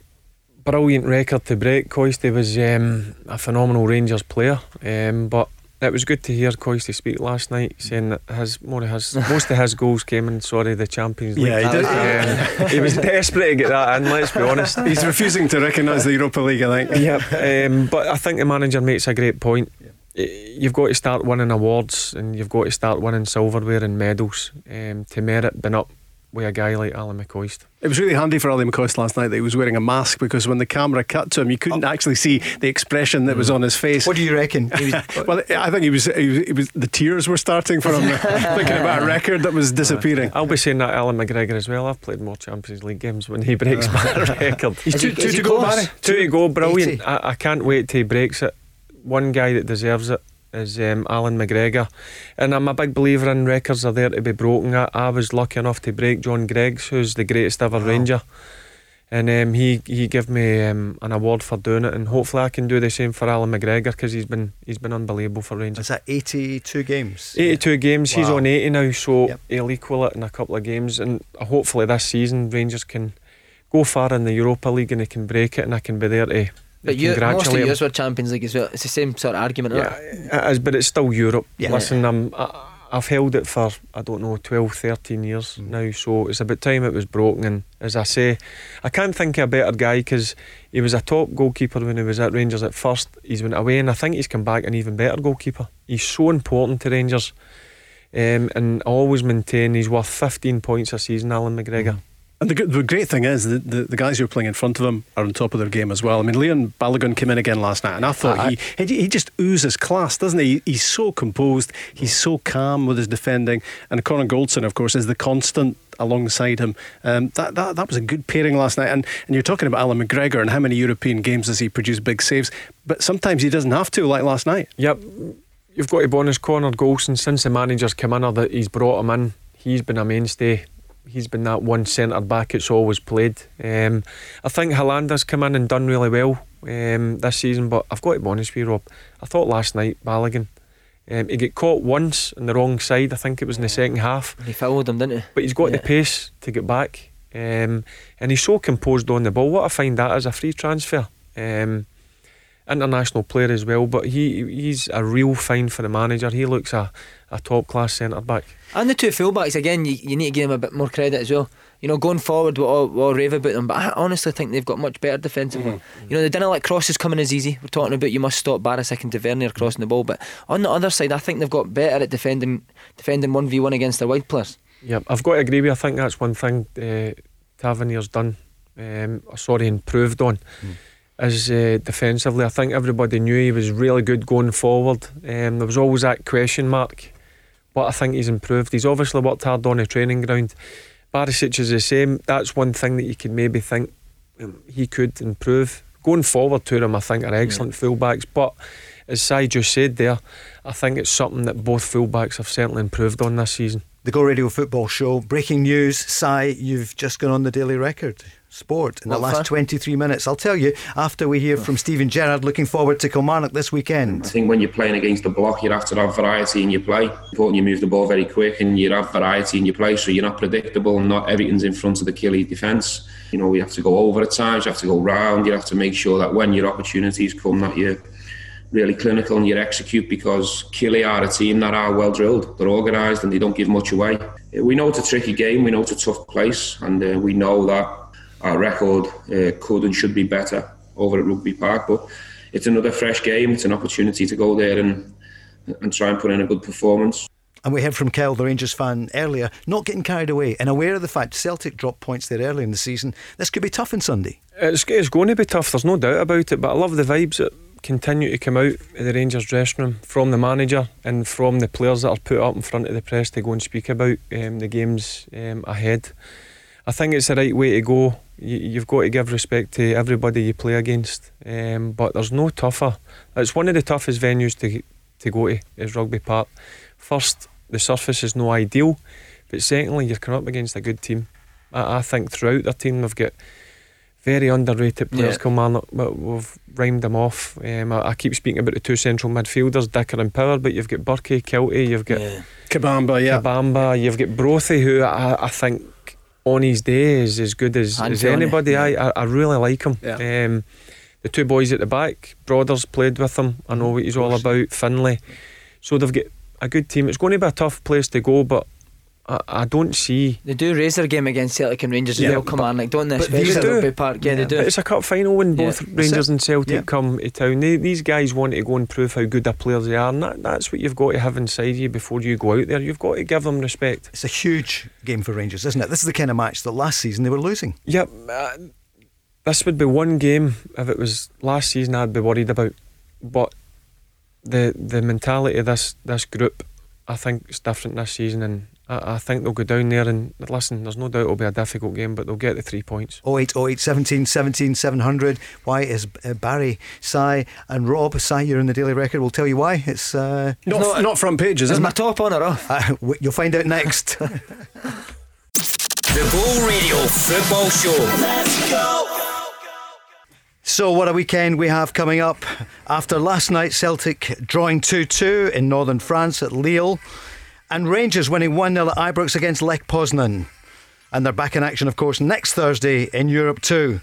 brilliant record to break. Coisty was um, a phenomenal Rangers player, um, but it was good to hear Coisty speak last night, saying that his more of his (laughs) most of his goals came in sorry the Champions League. Yeah, he did. Um, he was (laughs) desperate to get that in. Let's be honest. (laughs) He's refusing to recognise the Europa League. I think. Yep. Um, but I think the manager makes a great point. You've got to start winning awards and you've got to start winning silverware and medals um, to merit being up with a guy like Alan McCoist. It was really handy for Alan McCoist last night that he was wearing a mask because when the camera cut to him, you couldn't oh. actually see the expression that mm. was on his face. What do you reckon? (laughs) well, I think he was, he was, he was, the tears were starting for him, (laughs) thinking about a record that was disappearing. I'll be saying that Allan McGregor as well. I've played more Champions League games when he breaks my (laughs) record. He's two, two, to go, Barry. Two to go, brilliant. I, I can't wait till he breaks it. One guy that deserves it is um, Allan McGregor. And I'm a big believer in records are there to be broken. I, I was lucky enough to break John Greig's, who's the greatest ever wow. Ranger. And um, he he gave me um, an award for doing it, and hopefully I can do the same for Allan McGregor because he's been he's been unbelievable for Rangers. Is that 82 games? 82 yeah. games. Wow. He's on 80 now, so yep. he'll equal it in a couple of games. And hopefully this season Rangers can go far in the Europa League and they can break it, and I can be there to but you, most of yours were Champions League as well. It's the same sort of argument. Yeah, it is, but it's still Europe. Yeah. Listen, I'm, I, I've held it for I don't know 12, 13 years mm. now, so it's about time it was broken. And as I say, I can't think of a better guy because he was a top goalkeeper when he was at Rangers at first. He's went away, and I think he's come back an even better goalkeeper. He's so important to Rangers, um, and I always maintain he's worth 15 points a season. Allan McGregor. Mm. And the, the great thing is that the, the guys who are playing in front of him are on top of their game as well. I mean, Leon Balogun came in again last night, and I thought he, he, he just oozes class, doesn't he? He's so composed, he's so calm with his defending, and Connor Goldson, of course, is the constant alongside him. Um, that, that that was a good pairing last night. And and you're talking about Allan McGregor and how many European games does he produce big saves? But sometimes he doesn't have to, like last night. Yep. You've got to bonus Connor Goldson since the manager's come in or that he's brought him in. He's been a mainstay he's been that one centre back it's always played. Um, I think Helander's come in and done really well um, this season, but I've got to be honest with you, Rob. I thought last night Balogun. Um, he got caught once on the wrong side. I think it was in the second half. He fouled him, didn't he? But he's got yeah. the pace to get back, um, and he's so composed on the ball. What I find that is a free transfer. Um, international player as well, but he he's a real find for the manager. He looks a, a top class centre back. And the two fullbacks again, you, you need to give them a bit more credit as well. You know, going forward, we'll all, we'll all rave about them, but I honestly think they've got much better defensively. Mm-hmm. You know, they didn't let crosses coming as easy. We're talking about you must stop Barisic and Tavernier crossing the ball, but on the other side, I think they've got better at defending defending one v one against their wide players. Yeah, I've got to agree with. You. I think that's one thing uh, Tavernier's done. Um, sorry, improved on. Mm is uh, defensively. I think everybody knew he was really good going forward. Um, there was always that question mark, but I think he's improved. He's obviously worked hard on the training ground. Barisic is the same. That's one thing that you could maybe think um, he could improve. Going forward to him, I think are excellent yeah. fullbacks. But as Si just said there, I think it's something that both fullbacks have certainly improved on this season. The Go Radio Football Show. Breaking news, Si, you've just gone on the daily record sport in the last 23 minutes. I'll tell you after we hear from Steven Gerrard. Looking forward to Kilmarnock this weekend. I think when you're playing against the block, you have to have variety in your play. Important you move the ball very quick and you have variety in your play, so you're not predictable and not everything's in front of the Killie defence. You know, you have to go over at times, you have to go round, you have to make sure that when your opportunities come, that you're really clinical and you execute because Killie are a team that are well drilled, they're organised and they don't give much away. We know it's a tricky game, we know it's a tough place, and uh, we know that our record uh, could and should be better over at Rugby Park. But it's another fresh game. It's an opportunity to go there and and try and put in a good performance. And we heard from Kel, the Rangers fan, earlier, not getting carried away and aware of the fact Celtic dropped points there early in the season. This could be tough on Sunday. It's, it's going to be tough, there's no doubt about it, but I love the vibes at continue to come out of the Rangers dressing room from the manager and from the players that are put up in front of the press to go and speak about um, the games um, ahead. I think it's the right way to go. You, you've got to give respect to everybody you play against, um, but there's no tougher. It's one of the toughest venues to to go to is Rugby Park. First, the surface is no ideal, but secondly, you're coming up against a good team. I, I think throughout their team they've got very underrated players. Yeah. Kilmarnock, we've rhymed them off. Um, I, I keep speaking about the two central midfielders, Dicker and Power, but you've got Burkey, Kiltie, you've got Yeah. Kabamba, yeah. Kabamba, you've got Brophy, who I, I think on his day is as good as, as anybody. yeah. I, I I really like him. Yeah. Um, the two boys at the back, Brothers played with him. I know what he's all about. Findlay, so they've got a good team. It's going to be a tough place to go, but I, I don't see. They do raise their game against Celtic and Rangers Yeah, as well, come on, like don't they? but Especially at do. Rugby Park. Yeah, they do. But it's a cup final when Yeah. both Rangers and Celtic Yeah. come to town. They, these guys want to go and prove how good a players they are, and that, that's what you've got to have inside you before you go out there. You've got to give them respect. It's a huge game for Rangers, isn't it? This is the kind of match that last season they were losing. Yep. Uh, this would be one game if it was last season I'd be worried about. But the the mentality of this this group, I think, is different this season, and I, I think they'll go down there and listen. There's no doubt it'll be a difficult game, but they'll get the three points. 0808 17 17 700. Why is uh, Barry, Si, and Rob? Si, you're in the Daily Record. We'll tell you why. It's uh, Not, not, front pages, Is isn't my it? top on or off? uh, you'll find out next. (laughs) The Ball Radio Football Show. Let's go. So, what a weekend we have coming up. After last night, Celtic drawing 2 2 in northern France at Lille, and Rangers winning 1 0 at Ibrox against Lech Poznan. And they're back in action, of course, next Thursday in Europe too.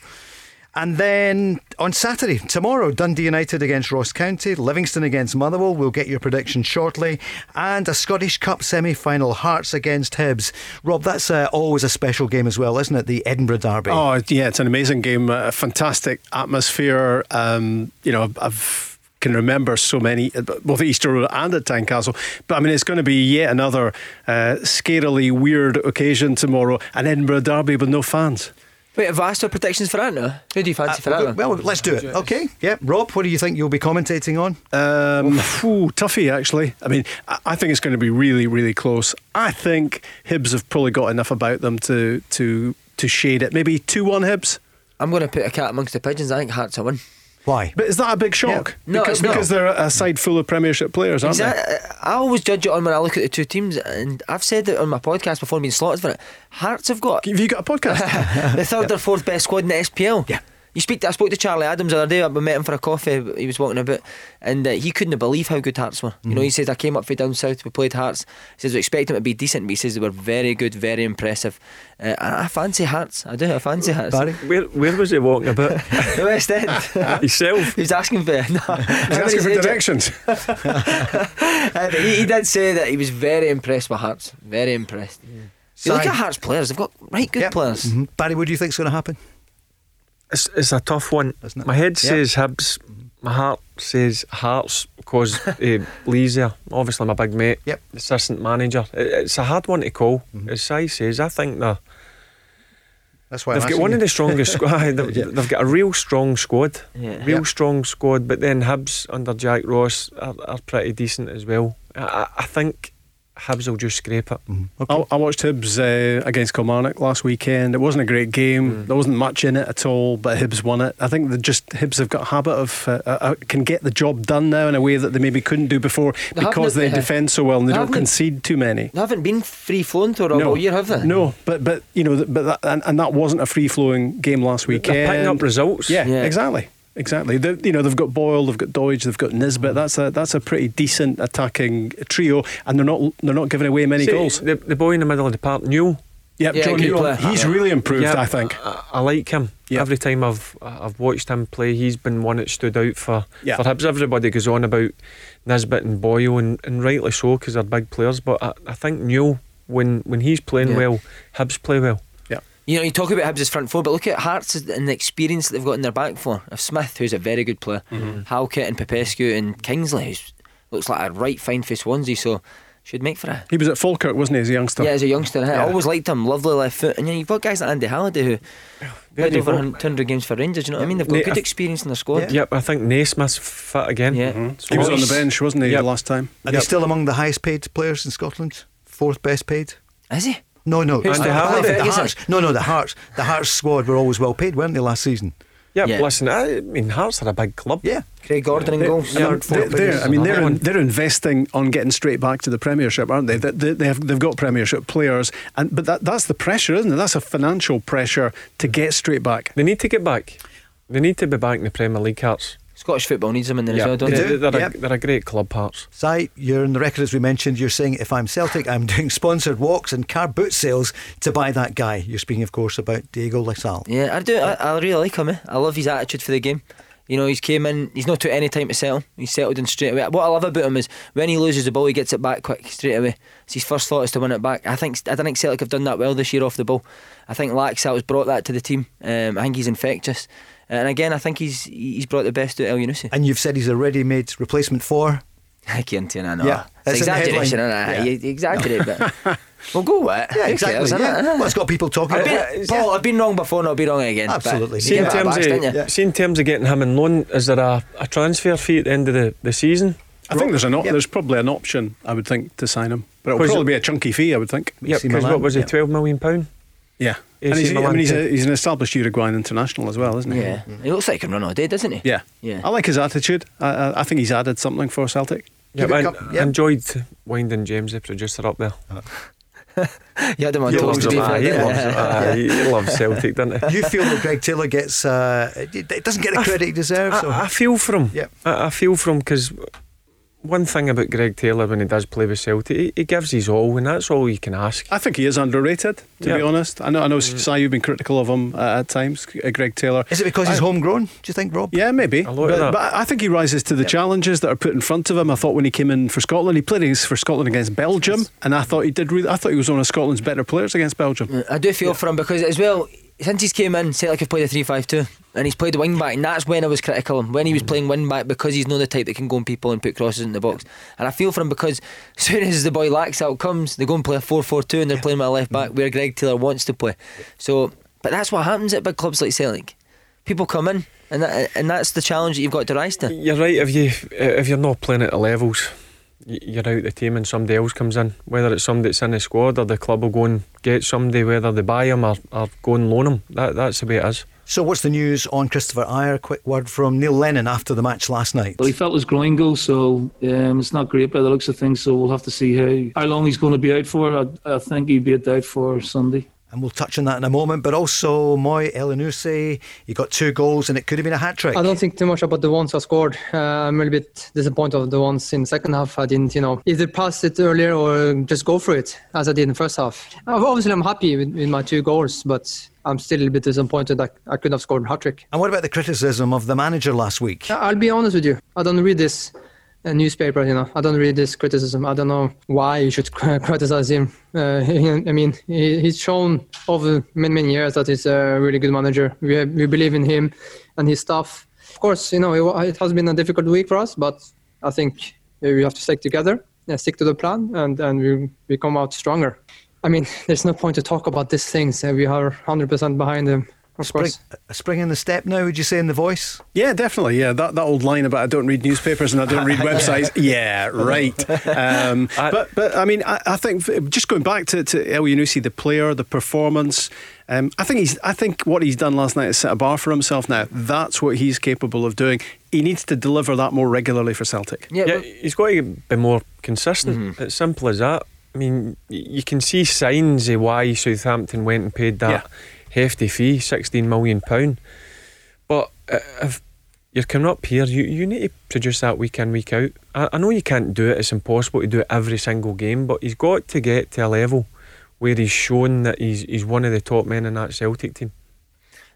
And then on Saturday, tomorrow, Dundee United against Ross County, Livingston against Motherwell. We'll get your prediction shortly. And a Scottish Cup semi final, Hearts against Hibs. Rob, that's uh, always a special game as well, isn't it? The Edinburgh Derby. Oh, yeah, it's an amazing game. A fantastic atmosphere. Um, you know, I've can remember so many, both at Easter Road and at Tynecastle. But I mean, it's going to be yet another uh, scarily weird occasion tomorrow an Edinburgh Derby with no fans. Wait, have I asked our predictions for that now? Who do you fancy for that? Uh, one? well, let's do it. Okay. Yeah. Rob, what do you think you'll be commentating on? Um, phew, toughy, actually. I mean, I I think it's going to be really, really close. I think Hibs have probably got enough about them to to to shade it. Maybe two one Hibs. I'm going to put a cat amongst the pigeons. I think Hearts will win. Why? But is that a big shock? Yeah. No, because, it's not. because they're a side full of Premiership players, aren't Exactly. I always judge it on when I look at the two teams, and I've said it on my podcast before being slotted for it. Hearts have got? Have you got a podcast? (laughs) the third or fourth best squad in the SPL. Yeah. You speak. To, I spoke to Charlie Adams the other day. We met him for a coffee. He was walking about, and uh, he couldn't believe how good Hearts were. You know, he says I came up from down south. We played Hearts. He says we expect them to be decent, but he says they were very good, very impressive. Uh, and I fancy Hearts. I do. I fancy Hearts. Barry? Where where was he walking about? (laughs) the West End. (laughs) Himself. he was asking for (laughs) no. He's asking for directions. Uh, he, he did say that he was very impressed with Hearts. Very impressed. You look Si. at Hearts players; they've got right good Yep. players. Mhm. Barry, what do you think's going to happen? It's, it's a tough one. Isn't it? My head Yep. says Hibs. My heart says Hearts because uh, (laughs) Lee's there. Obviously, my big mate, Yep. assistant manager. It, it's a hard one to call. Mm-hmm. As I says, I think they're, That's why they've I'm got one you. of the strongest squad. (laughs) They've, Yeah. they've got a real strong squad. Yeah. Real Yep. strong squad. But then Hibs under Jack Ross are, are pretty decent as well. I, I- I think Hibs will just scrape it. I, I watched Hibs uh, against Kilmarnock last weekend. It wasn't a great game. There wasn't much in it at all, but Hibs won it. I think that just Hibs have got a habit of uh, uh, can get the job done now in a way that they maybe couldn't do before They because they they- defend so well and they they don't concede too many. They haven't been free flowing to all year, have they? No, but but you know, but that, and, and that wasn't a free flowing game last weekend. They're picking up results. Yeah, Yeah. exactly. Exactly. They, you know, they've got Boyle, they've got Doidge, they've got Nisbet. That's a that's a pretty decent attacking trio, and they're not they're not giving away many See, goals. The, the boy in the middle of the park, Newell. Yep, Yeah, John Newell, player. he's Yeah. really improved. Yeah, I think. I, I like him. Yeah. Every time I've I've watched him play, he's been one that stood out for Yeah. for Hibs. Everybody goes on about Nisbet and Boyle, and, and rightly so because they're big players. But I, I think Newell, when when he's playing Yeah. well, Hibs play well. You know, you talk about Hibs as front four, but look at Hearts and the experience that they've got in their back four. Of Smith, who's a very good player, Mm-hmm. Halkett and Popescu and Kingsley, who looks like a right fine for Swansea. So should make for it. He was at Falkirk, wasn't he, as a youngster? Yeah, as a youngster, I always liked him. Lovely left foot, and you know, you've got guys like Andy Halliday who played over 200 games for Rangers. You know what I mean? They've got Ne- good experience in their squad. Yep, I think Naismith's fit again. Yeah. So He was on the bench, wasn't he, Yep. the last time? And he's still among the highest paid players in Scotland. Fourth best paid. Is he? No, no. Who's I- the I- Harley? the Hearts. No, no, the Hearts. The Hearts squad were always well paid, weren't they, last season? Yep, Yeah. listen, I mean, Hearts are a big club. Yeah. Craig Gordon in They- goals. I mean, Third, fourth they're, they're- I mean, they're, in, they're investing on getting straight back to the Premiership, aren't they? They, they, they have, they've got Premiership players, and but that, that's the pressure, isn't it? That's a financial pressure to get straight back. They need to get back. They need to be back in the Premier League, Hearts. Scottish football needs them in there as well, don't They they? do. They're, a, they're a great club, Hearts. Si, you're in the record as we mentioned. You're saying if I'm Celtic, I'm (laughs) doing sponsored walks and car boot sales to buy that guy. You're speaking, of course, about Diego Laxalt. Yeah, I do. I, I really like him. Eh? I love his attitude for the game. You know, he's came in. He's not took any time to settle. He's settled in straight away. What I love about him is when he loses the ball, he gets it back quick, straight away. It's his first thought is to win it back. I think I don't think Celtic have done that well this year off the ball. I think Laxalt's brought that to the team. Um, I think he's infectious, and again, I think he's he's brought the best out of Elyounoussi. And you've said he's a ready-made replacement for. (laughs) I can't I know. Yeah, it's it's in the exaggeration, headline. isn't it? Yeah. You exaggerate, but (laughs) we'll go with it. Yeah, exactly. cares, yeah. innit? Well, it's got people talking I've about been, it. Paul, I've been wrong before, and I'll be wrong again. Absolutely. you See, in gave it a terms of, didn't see, in terms of getting him on loan, is there a, a transfer fee at the end of the, the season? I think there's an op- Yep. there's probably an option, I would think, to sign him, but it'll probably it- be a chunky fee, I would think. Yeah, because what was it, twelve million pound? Yeah, AC and he's, I mean, he's, a, he's an established Uruguayan international as well, isn't he? Yeah, he looks like he can run all day, doesn't he? Yeah, Yeah. I like his attitude. I, I, I think he's added something for Celtic. Yeah, Yep, it a I, I enjoyed winding James, the producer, up there. (laughs) You had him on loves to be him, fair. He, loves, you? (laughs) he loves Celtic, doesn't he? You feel that Greg Taylor gets uh, it doesn't get the credit he deserves. or- I, I feel for him. Yep. I, I feel for him because one thing about Greg Taylor when he does play with Celtic, he, he gives his all, and that's all you can ask. I think he is underrated, to Yeah. be honest. I know, I know, Si, you've been critical of him uh, at times, uh, Greg Taylor. Is it because he's homegrown? Do you think, Rob? Yeah, maybe. A lot of But, but I think he rises to the challenges that are put in front of him. I thought when he came in for Scotland, he played for Scotland against Belgium, and I thought he did. Really, I thought he was one of Scotland's better players against Belgium. I do feel for him because as well, since he's came in, Celtic have played a 3 5 2 and he's played the wing back, and that's when I was critical of him. When he was mm-hmm. playing wing back because he's not the type that can go on people and put crosses in the box. And I feel for him because as (laughs) soon as the boy Laxalt comes, they go and play a 4 4 2 and they're playing with a left back mm-hmm. where Greg Taylor wants to play. So, but that's what happens at big clubs like Celtic. People come in, and that, and that's the challenge that you've got to rise to. You're right. If you if you're not playing at the levels, you're out of the team and somebody else comes in. Whether it's somebody that's in the squad or the club will go and get somebody, whether they buy him or, or go and loan him. That that's the way it is. So, what's the news on Kristoffer Ajer? Quick word from Neil Lennon after the match last night. Well, he felt his groin go, so um, it's not great by the looks of things. So we'll have to see how, how long he's going to be out for. I, I think he'd be a doubt for Sunday. And we'll touch on that in a moment. But also, Moy Elyounoussi, you got two goals and it could have been a hat trick. I don't think too much about the ones I scored. Uh, I'm a little bit disappointed of the ones in the second half. I didn't, you know, either pass it earlier or just go for it as I did in the first half. Obviously, I'm happy with, with my two goals, but I'm still a little bit disappointed that I couldn't have scored a hat trick. And what about the criticism of the manager last week? I'll be honest with you. I don't read this uh, newspaper. You know, I don't read this criticism. I don't know why you should (laughs) criticize him. Uh, I mean, he, he's shown over many many years that he's a really good manager. We we believe in him and his staff. Of course, you know it, it has been a difficult week for us, but I think we have to stick together, uh, stick to the plan, and and we we come out stronger. I mean, (laughs) there's no point to talk about these things. Uh, we are 100% behind him. Of Spring, course. a spring in the step now, would you say, in the voice? Yeah, definitely. Yeah, that, that old line about I don't read newspapers and I don't read (laughs) websites. Yeah, right. Um, (laughs) but but I mean, I, I think just going back to, to Elyounoussi, the player, the performance. Um, I think he's. I think what he's done last night is set a bar for himself. Now that's what he's capable of doing. He needs to deliver that more regularly for Celtic. Yeah, Yeah, but- he's got to be more consistent. It's simple as that. I mean, you can see signs of why Southampton went and paid that Yeah. Hefty fee, sixteen million pound. But uh, if you're coming up here, you, you need to produce that week in, week out. I, I know you can't do it; it's impossible to do it every single game. But he's got to get to a level where he's shown that he's he's one of the top men in that Celtic team.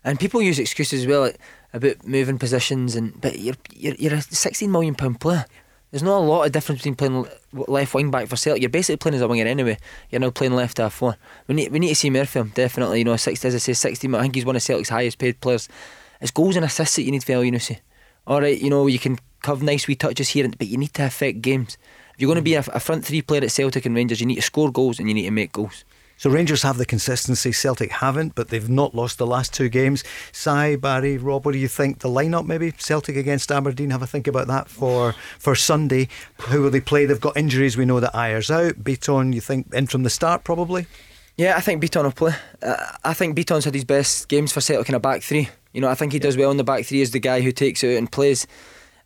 And people use excuses as well like, about moving positions, and but you're you're, you're a 16 million pound player. There's not a lot of difference between playing left wing back for Celtic. You're basically playing as a winger anyway. You're now playing left half four. We need we need to see more definitely. You know, 60, as I say, 16. I think he's one of Celtic's highest paid players. It's goals and assists that you need for Elyounoussi. All right, you know you can have nice wee touches here, but you need to affect games. If you're going to be a, a front three player at Celtic and Rangers, you need to score goals and you need to make goals. So Rangers have the consistency, Celtic haven't, but they've not lost the last two games. Si, Barry, Rob, what do you think? The lineup maybe? Celtic against Aberdeen, have a think about that for, for Sunday. Who will they play? They've got injuries. We know that Ajer's out. Beaton, you think in from the start probably? Yeah, I think Beaton will play. Uh, I think Beaton's had his best games for Celtic in a back three. You know, I think he does well in the back three as the guy who takes it out and plays.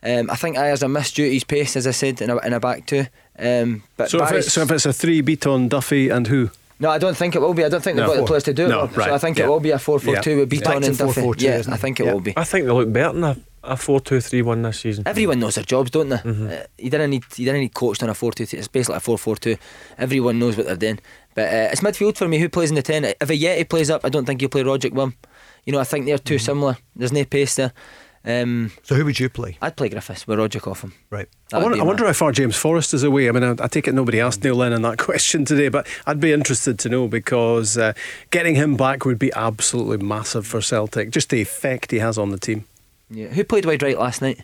Um, I think Ajer's a missed duty's pace, as I said, in a, in a back two. Um, but so if, it, so if it's a three, Beaton, Duffy, and who? No, I don't think it will be. I don't think they've no, got four. the players to do no, it. Right. So I think yeah. it will be a 4 4 2 yeah. with Beaton and Duffy. 4, 4, 2, yeah, I think it yeah. will be. I think they look better than a, a 4 2 3 1 this season. Everyone knows their jobs, don't they? Mm-hmm. Uh, you, didn't need, you didn't need coached on a 4 2 3. It's basically a 4 4 2. Everyone knows what they're doing. But uh, it's midfield for me. Who plays in the 10? If Ajeti plays up, I don't think he'll play Rogic Wim. You know, I think they're too mm-hmm. similar. There's no pace there. Um, so who would you play? I'd play Griffiths with Roger off him. Right. I wonder, I wonder, how far James Forrest is away. I mean, I, I take it nobody asked Neil Lennon that (laughs) question today, but I'd be interested to know because uh, getting him back would be absolutely massive for Celtic. Just the effect he has on the team. Yeah. Who played wide right last night?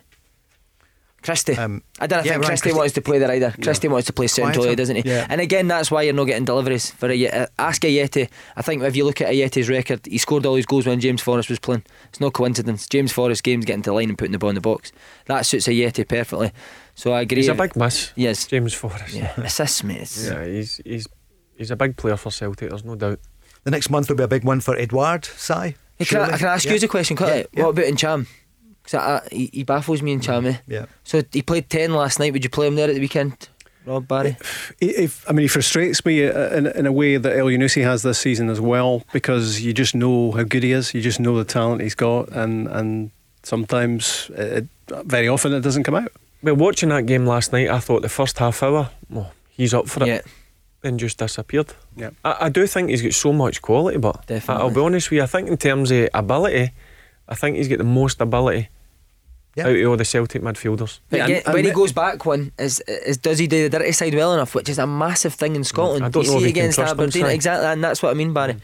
Christie. Um, I don't yeah, think Christie, Christie wants to play there either. No. Christie wants to play centrally, doesn't he? Yeah. And again, that's why you're not getting deliveries for a uh, ask Ajeti. I think if you look at Ajeti's record, he scored all his goals when James Forrest was playing. It's no coincidence. James Forrest games getting to the line and putting the ball in the box. That suits Ajeti perfectly. So I agree. He's a big miss. Yes, James Forrest. Yeah, assists mate. Yeah, he's he's he's a big player for Celtic. There's no doubt. The next month will be a big one for Edouard. Si. Hey, can, I, can I ask yeah. you a question? Yeah. What about Ntcham? Cause he, he baffles me in Chammy. Yeah. So he played ten last night. Would you play him there at the weekend? Rob Barry. If, I mean, he frustrates me uh, in, in a way that Elyounoussi has this season as well, because you just know how good he is. You just know the talent he's got, and and sometimes, it, very often, it doesn't come out. Well, watching that game last night, I thought the first half hour, well, he's up for it. Yeah. Then just disappeared. Yeah. I, I do think he's got so much quality, but Definitely. I'll be honest with you. I think in terms of ability, I think he's got the most ability yeah. out of all the Celtic midfielders. But yeah, and, and when he goes back one, is, is does he do the dirty side well enough, which is a massive thing in Scotland. I don't you know see against Aberdeen, exactly, and that's what I mean, Barry. Mm.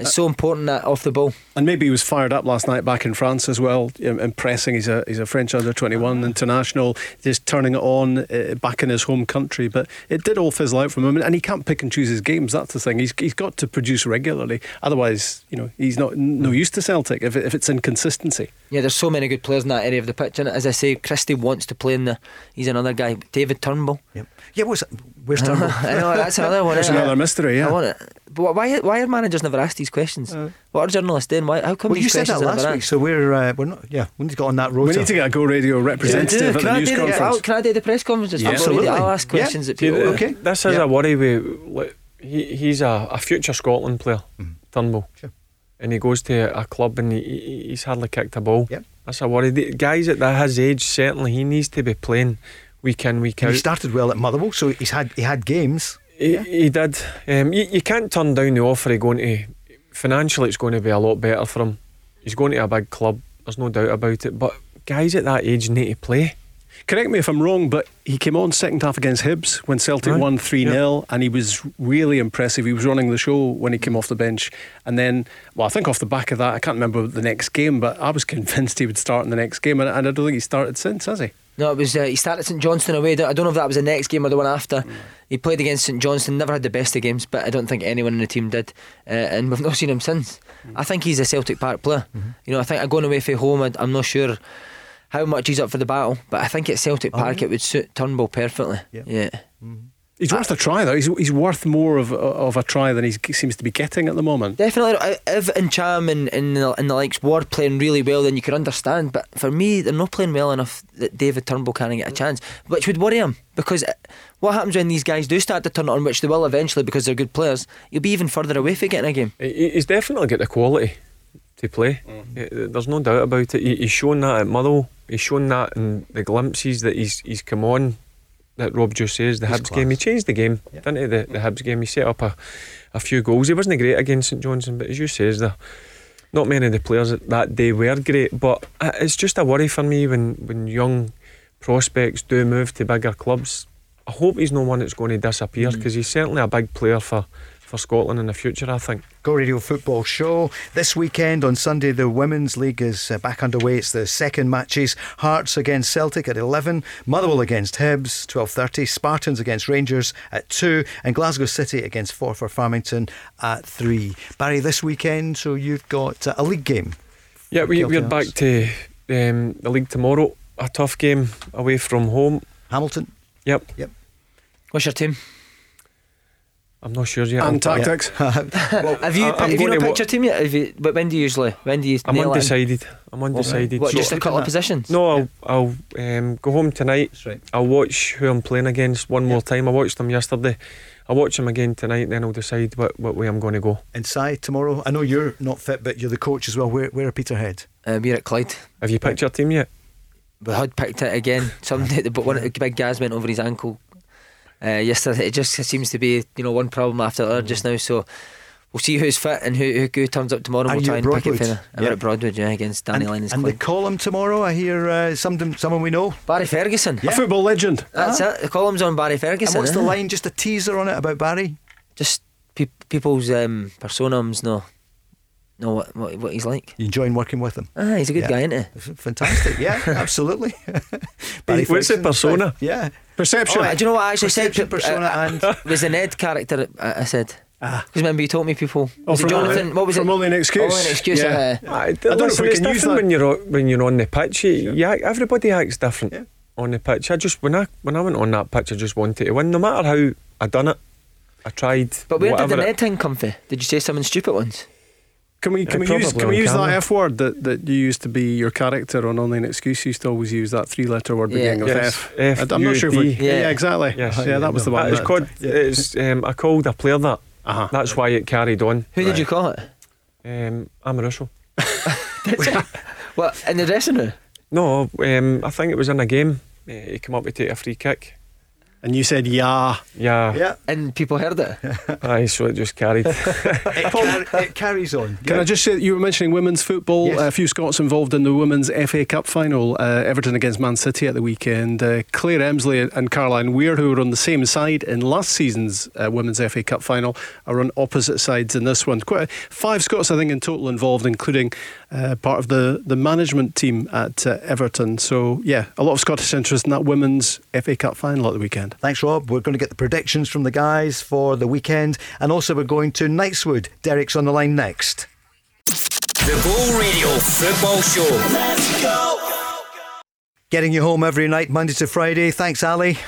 It's so important that off the ball. And maybe he was fired up last night back in France as well, impressing. He's a he's a French under twenty one international, just turning it on uh, back in his home country. But it did all fizzle out from him, and he can't pick and choose his games. That's the thing. He's he's got to produce regularly. Otherwise, you know, he's not no use to Celtic if, if it's inconsistency. Yeah, there's so many good players in that area of the pitch, and as I say, Christie wants to play in the. He's another guy, David Turnbull. Yep. Yeah, what's where's Turnbull? I know that's another (laughs) one. That's another mystery. Yeah. I want it. But why why are managers never asked these questions? Uh, what are journalists doing? Why how come well, these you said that last week, so we're uh, we're not. Yeah, we need to get on that road. We need to get a Go Radio representative yeah, at the news conference. The, can I do the press conference? Yeah, absolutely. I'll ask questions yeah. at people. Okay. This is yeah. a worry. With, he, he's a, a future Scotland player, mm. Turnbull. Sure. And he goes to a club and he, he's hardly kicked a ball. Yep. That's a worry. The guys at his age, certainly, he needs to be playing week in, week out. He started well at Motherwell, so he's had he had games. He, yeah. he did. Um, you, you can't turn down the offer of going to. Financially, it's going to be a lot better for him. He's going to a big club. There's no doubt about it. But guys at that age need to play. Correct me if I'm wrong, but he came on second half against Hibs when Celtic right. won 3 0, yep. and he was really impressive. He was running the show when he came off the bench. And then, well, I think off the back of that, I can't remember the next game, but I was (laughs) convinced he would start in the next game, and, and I don't think he started since, has he? No, it was uh, he started St Johnstone away. I don't know if that was the next game or the one after. Mm. He played against St Johnstone. Never had the best of games, but I don't think anyone in the team did. Uh, and we've not seen him since. Mm. I think he's a Celtic Park player. Mm-hmm. You know, I think I'm going away from home, I, I'm not sure how much he's up for the battle, but I think at Celtic Park oh, yeah. it would suit Turnbull perfectly. Yeah. yeah. Mm-hmm. He's worth a try though. He's, he's worth more of of a try than he seems to be getting at the moment. Definitely, if Ntcham and, and, the, and the likes were playing really well, then you could understand. But for me, they're not playing well enough that David Turnbull can't get a chance, which would worry him because what happens when these guys do start to turn it on, which they will eventually because they're good players. You'll be even further away from getting a game. He's definitely got the quality to play. Mm-hmm. There's no doubt about it. He's shown that at Motherwell. He's shown that in the glimpses that he's he's come on that Rob just says, the He's Hibs class. game. He changed the game, yeah. didn't he? The, the Hibs game. He set up a, a few goals. He wasn't great against St Johnstone, but as you says, the not many of the players that day were great. But it's just a worry for me when, when young prospects do move to bigger clubs. I hope he's no one that's going to disappear because mm. he's certainly a big player for for Scotland in the future. I think. Go Radio Football Show. This weekend on Sunday, the Women's League is uh, back underway. It's the second matches. Hearts against Celtic at 11, Motherwell against Hibs, 12.30, Spartans against Rangers at 2, and Glasgow City against Forfar Farmington at 3. Barry, this weekend, so you've got uh, a league game. Yeah, we, we're back to um, the league tomorrow. A tough game away from home. Hamilton. Yep. Yep. What's your team? I'm not sure yet. And I'll- tactics. Have you, I- I'm have you going not to picked your team yet? Have you, but when do you usually? When do you? I'm nail in? undecided. I'm undecided. What, So- just a couple of positions? No, I'll, I'll um, go home tonight. That's right. I'll watch who I'm playing against one more time. I watched them yesterday. I'll watch them again tonight, and then I'll decide what, what way I'm going to go. And Si, tomorrow, I know you're not fit, but you're the coach as well. Where, where are Peterhead? Uh, we're at Clyde. Have you picked your team yet? We had picked it again. Something, but one of the big Gaz went over his ankle uh, yesterday. It just seems to be you know one problem after the other just now. So we'll see who's fit and who, who, who turns up tomorrow. Are we'll you try at and pick it Broadwood? for the, Yeah. We're at Broadwood, yeah, against Danny and Lyons. and the column tomorrow, I hear uh, someone, someone we know. Barry Ferguson. A football legend. That's it. The column's on Barry Ferguson. And Ferguson. what's the eh? line? Just a teaser on it about Barry? Just pe- people's um, personams know know what, what what he's like. You enjoying working with him? Ah, he's a good Yeah. guy, isn't he? Fantastic. Yeah, (laughs) absolutely. (laughs) Barry What's the Ferguson, persona? Yeah. Perception. Oh, do you know what I actually Perception, said? persona, uh, and (laughs) was the Ned character? I, I said. Ah. Because remember you told me people. Oh, Was it Jonathan? what was from it? only an excuse. Only an excuse. Yeah. uh, I, don't know if we it's can use different that. when you're on- when you're on the pitch. You, you act- everybody acts different Yeah. on the pitch. I just when I when I went on that pitch, I just wanted to win. No matter how I done it, I tried. but where did whatever the it- Ned thing come from? Did you say something stupid once? Can we can Yeah, we use can we on use that. F word that, that you used to be your character on Only an Excuse? You used to always use that three letter word Yeah. beginning with Yes, F. F, I- I'm not sure if we. Yeah, Yeah. exactly. Yes. yeah, that was the one. That is that- called. It's um, I called a player that. Uh-huh. That's why it carried on. Who did you call it? Um, Amoruso. well, (laughs) in the dressing room? No, um, I think it was in a game. Uh, he came up to take a free kick. And you said yeah. Yeah, yeah, And people heard it. aye, so it just carried. (laughs) it, car- it carries on. Can I just say you were mentioning women's football? Yes. A few Scots involved in the women's FA Cup final. Uh, Everton against Man City at the weekend. Uh, Claire Emslie and Caroline Weir, who were on the same side in last season's uh, women's FA Cup final, are on opposite sides in this one. Quite a, five Scots, I think, in total involved, including uh, part of the the management team at uh, Everton. So yeah, a lot of Scottish interest in that women's FA Cup final at the weekend. Thanks, Rob. We're going to get the predictions from the guys for the weekend, and also we're going to Knightswood. Derek's on the line next. The Go Radio Football Show. Let's go. Getting you home every night, Monday to Friday. Thanks, Ali.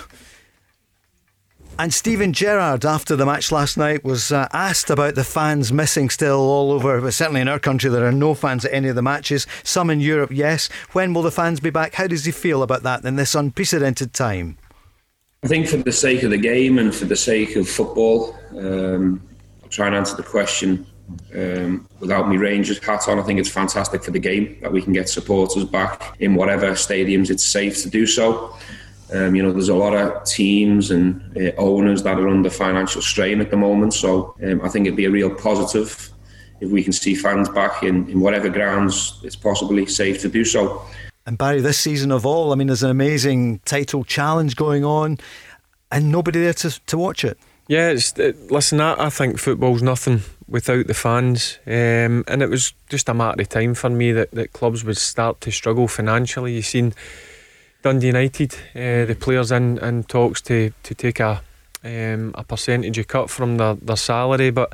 And Steven Gerrard, after the match last night, was uh, asked about the fans missing still all over. But certainly in our country, there are no fans at any of the matches. Some in Europe, yes. When will the fans be back? How does he feel about that in this unprecedented time? I think for the sake of the game and for the sake of football, um, I'll try and answer the question um, without me Rangers hat on. I think it's fantastic for the game that we can get supporters back in whatever stadiums it's safe to do so. Um, you know, there's a lot of teams and uh, owners that are under financial strain at the moment, so um, I think it'd be a real positive if we can see fans back in, in whatever grounds it's possibly safe to do so. And Barry, this season of all, I mean, there's an amazing title challenge going on, and nobody there to, to watch it. Yeah, it, listen, I, I think football's nothing without the fans, um, and it was just a matter of time for me that, that clubs would start to struggle financially. You've seen Dundee United, uh, the players in, in talks to, to take a um, a percentage of cut from their, their salary, but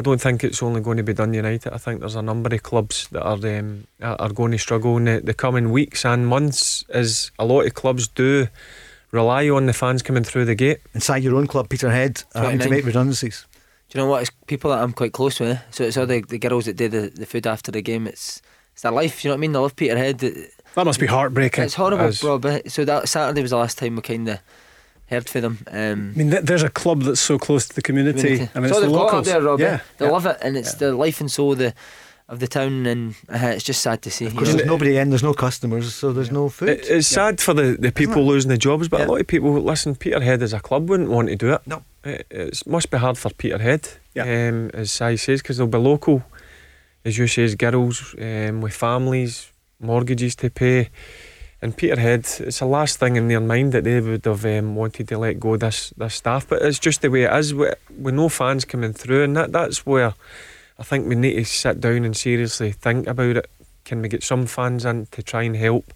I don't think it's only going to be Dundee United. I think there's a number of clubs that are um, are are going to struggle in the, the coming weeks and months, as a lot of clubs do rely on the fans coming through the gate. Inside your own club, Peterhead, are having to make redundancies. Do you know what? It's people that I'm quite close with. So it's all the, the girls that do the, the food after the game. It's it's their life. You know what I mean? They love Peterhead. That must be heartbreaking. It's horrible, As- Rob. eh? So that Saturday was the last time we kind of heard for them. Um, I mean, there's a club that's so close to the community, community. and it's so the they've got locals. there, Rob. yeah, They yeah. love it, and it's the life and soul of the of the town, and uh, it's just sad to see. Of you course, know. there's nobody in, there's no customers, so there's no food. It, it's sad for the, the people losing the jobs, but Yeah. a lot of people listen. Peterhead as a club wouldn't want to do it. No. it it's, must be hard for Peterhead. Yeah. Um, as Si says, because they'll be local, as you say, as girls um, with families, mortgages to pay. In Peterhead, it's the last thing in their mind that they would have um, wanted to let go this this staff. But it's just the way it is with, with no fans coming through, and that that's where I think we need to sit down and seriously think about it. Can we get some fans in to try and help?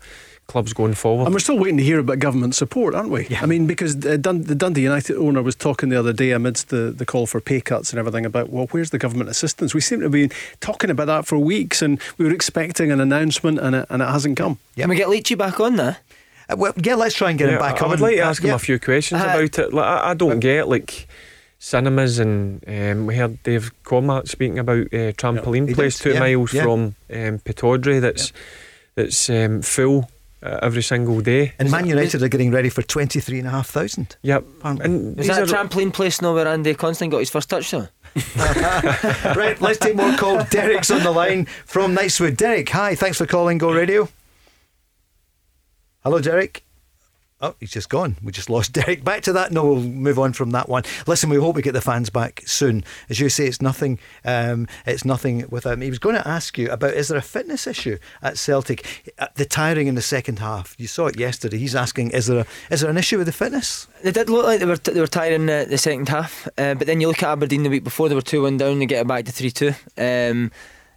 Clubs going forward. And we're still waiting to hear about government support, aren't we? Yeah. I mean, because the Dundee United owner was talking the other day amidst the, the call for pay cuts and everything about, well, where's the government assistance? We seem to be talking about that for weeks and we were expecting an announcement and it, and it hasn't come. Yeah. Can we get Leachy back on there? Uh, well, yeah, let's try and get yeah, him back I on. I would like to ask uh, him a few questions uh, about it. Like, I, I, don't get like cinemas and um, we heard Dave Cormack speaking about uh, trampoline yeah, place two yeah, miles yeah. from um, Pittodrie that's that's um, full uh, every single day. And Man United are getting ready for twenty three and a half thousand. Yep. And is that a trampoline place now where Andy Constant got his first touchdown? (laughs) right, let's take more calls. Derek's on the line from Knightswood. Derek, hi, thanks for calling Go Radio. Hello, Derek. Oh, he's just gone. We just lost (laughs) Derek. Back to that. No, we'll move on from that one. Listen, we hope we get the fans back soon. As you say, it's nothing. Um, it's nothing with him. He was going to ask you about: is there a fitness issue at Celtic? Uh, the tiring in the second half. You saw it yesterday. He's asking: is there a, is there an issue with the fitness? They did look like they were they were tiring the second half, uh, but then you look at Aberdeen the week before; they were two one down. They get it back to three two. Um,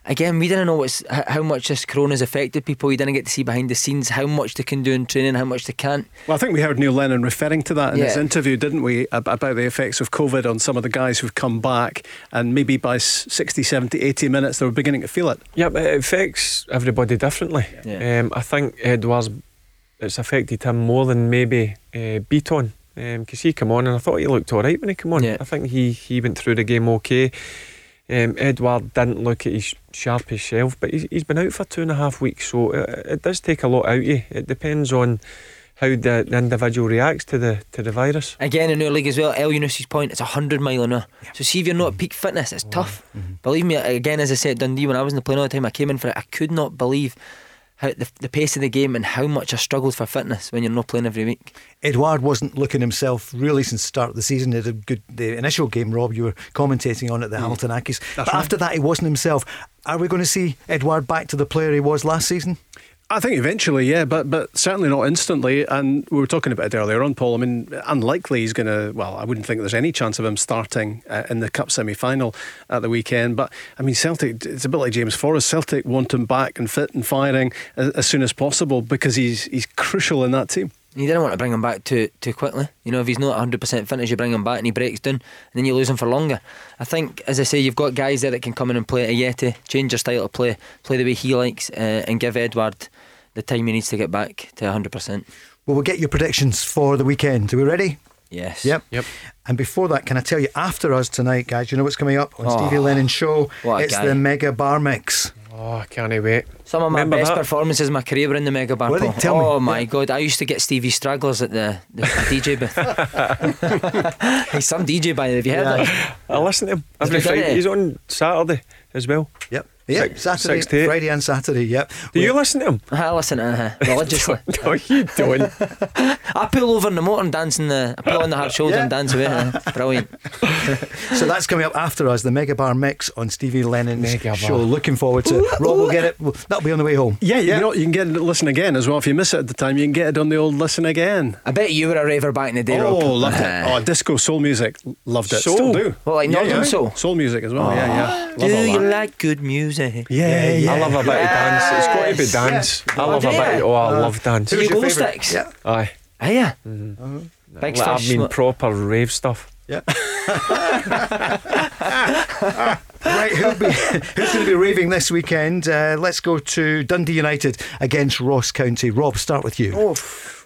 again, we didn't know what's, how much this corona's affected people. We didn't get to see behind the scenes how much they can do in training, how much they can't. Well, I think we heard Neil Lennon referring to that in Yeah. his interview, didn't we, about the effects of COVID on some of the guys who've come back, and maybe by s- 60, 70, 80 minutes they were beginning to feel it. Yep, it affects everybody differently. Yeah. Um, I think Edouard's, it's affected him more than maybe uh, Beaton. Because he came on and I thought he looked all right when he came on. Yeah. I think he, he went through the game okay. Um, Edouard didn't look at his sharpest shelf, but he's, he's been out for two and a half weeks, so it, it does take a lot out of you. It depends on how the, the individual reacts to the to the virus. Again, in our league as well, El Yunus's point, it's 100 mile an hour. So, see if you're not at peak fitness, it's tough. Believe me, again, as I said, Dundee, when I was in the plane all the time, I came in for it, I could not believe how the, the pace of the game and how much I struggled for fitness when you're not playing every week. Edouard wasn't looking himself really since the start of the season. He had a good the initial game, Rob. You were commentating on at the mm. Hamilton Accies. But after that, he wasn't himself. Are we going to see Edouard back to the player he was last season? I think eventually, yeah, but but certainly not instantly. And we were talking about it earlier on, Paul. I mean, unlikely he's going to. Well, I wouldn't think there's any chance of him starting uh, in the cup semi-final at the weekend. But I mean, Celtic. It's a bit like James Forrest. Celtic want him back and fit and firing as, as soon as possible because he's he's crucial in that team. You didn't want to bring him back too too quickly. You know, if he's not 100% finished, you bring him back and he breaks down, and then you lose him for longer. I think, as I say, you've got guys there that can come in and play a Yeti, change your style of play, play the way he likes, uh, and give Edouard the time he needs to get back to 100%. Well, we'll get your predictions for the weekend. Are we ready? Yes. Yep. Yep. And before that, can I tell you, after us tonight, guys, you know what's coming up on Oh, Stevie Lennon Show? what a It's guy. the Mega Bar Mix. Oh, I can't wait. Some of my Remember best that? performances in my career were in the Mega Bar. Were they? Me. oh my Yeah. god, I used to get Stevie Stragglers at the, the (laughs) DJ booth. (laughs) He's some DJ by the way, have you heard Yeah. that? I listen to him every Friday. He's on Saturday as well. Yep. Yeah, Six- Saturday, six to eight. Friday and Saturday. Yep. Do you listen to him? I listen to uh, religiously. no, you don't. (laughs) I pull over in the motor and dance in the. I pull on the hard shoulder Yeah. and dance away. uh, (laughs) Brilliant. So that's coming up after us, the Mega Bar Mix on Stevie Lennon's Mega Bar. show. Looking forward to it. Rob will get it. That'll be on the way home. Yeah, you know you can get it listen again as well. If you miss it at the time, you can get it on the old listen again. I bet you were a raver back in the day, Oh, Rob. loved it. Uh, Oh, disco, soul music, loved it. Soul? Still do. What, like yeah, Northern yeah. soul? Soul music as well. Yeah, yeah. Do Love all you like good music? Yeah, yeah. I love a bit of dance. It's got to be Yes. dance. I love Oh, a bit. Of, oh, I love dance. Who's your glow sticks? Yeah. Aye. Are you? Like, Big I fish. mean, smoke- proper rave stuff. Yeah. right, who'll be, who's going to be raving this weekend? Uh, let's go to Dundee United against Ross County. Rob, start with you. Oh,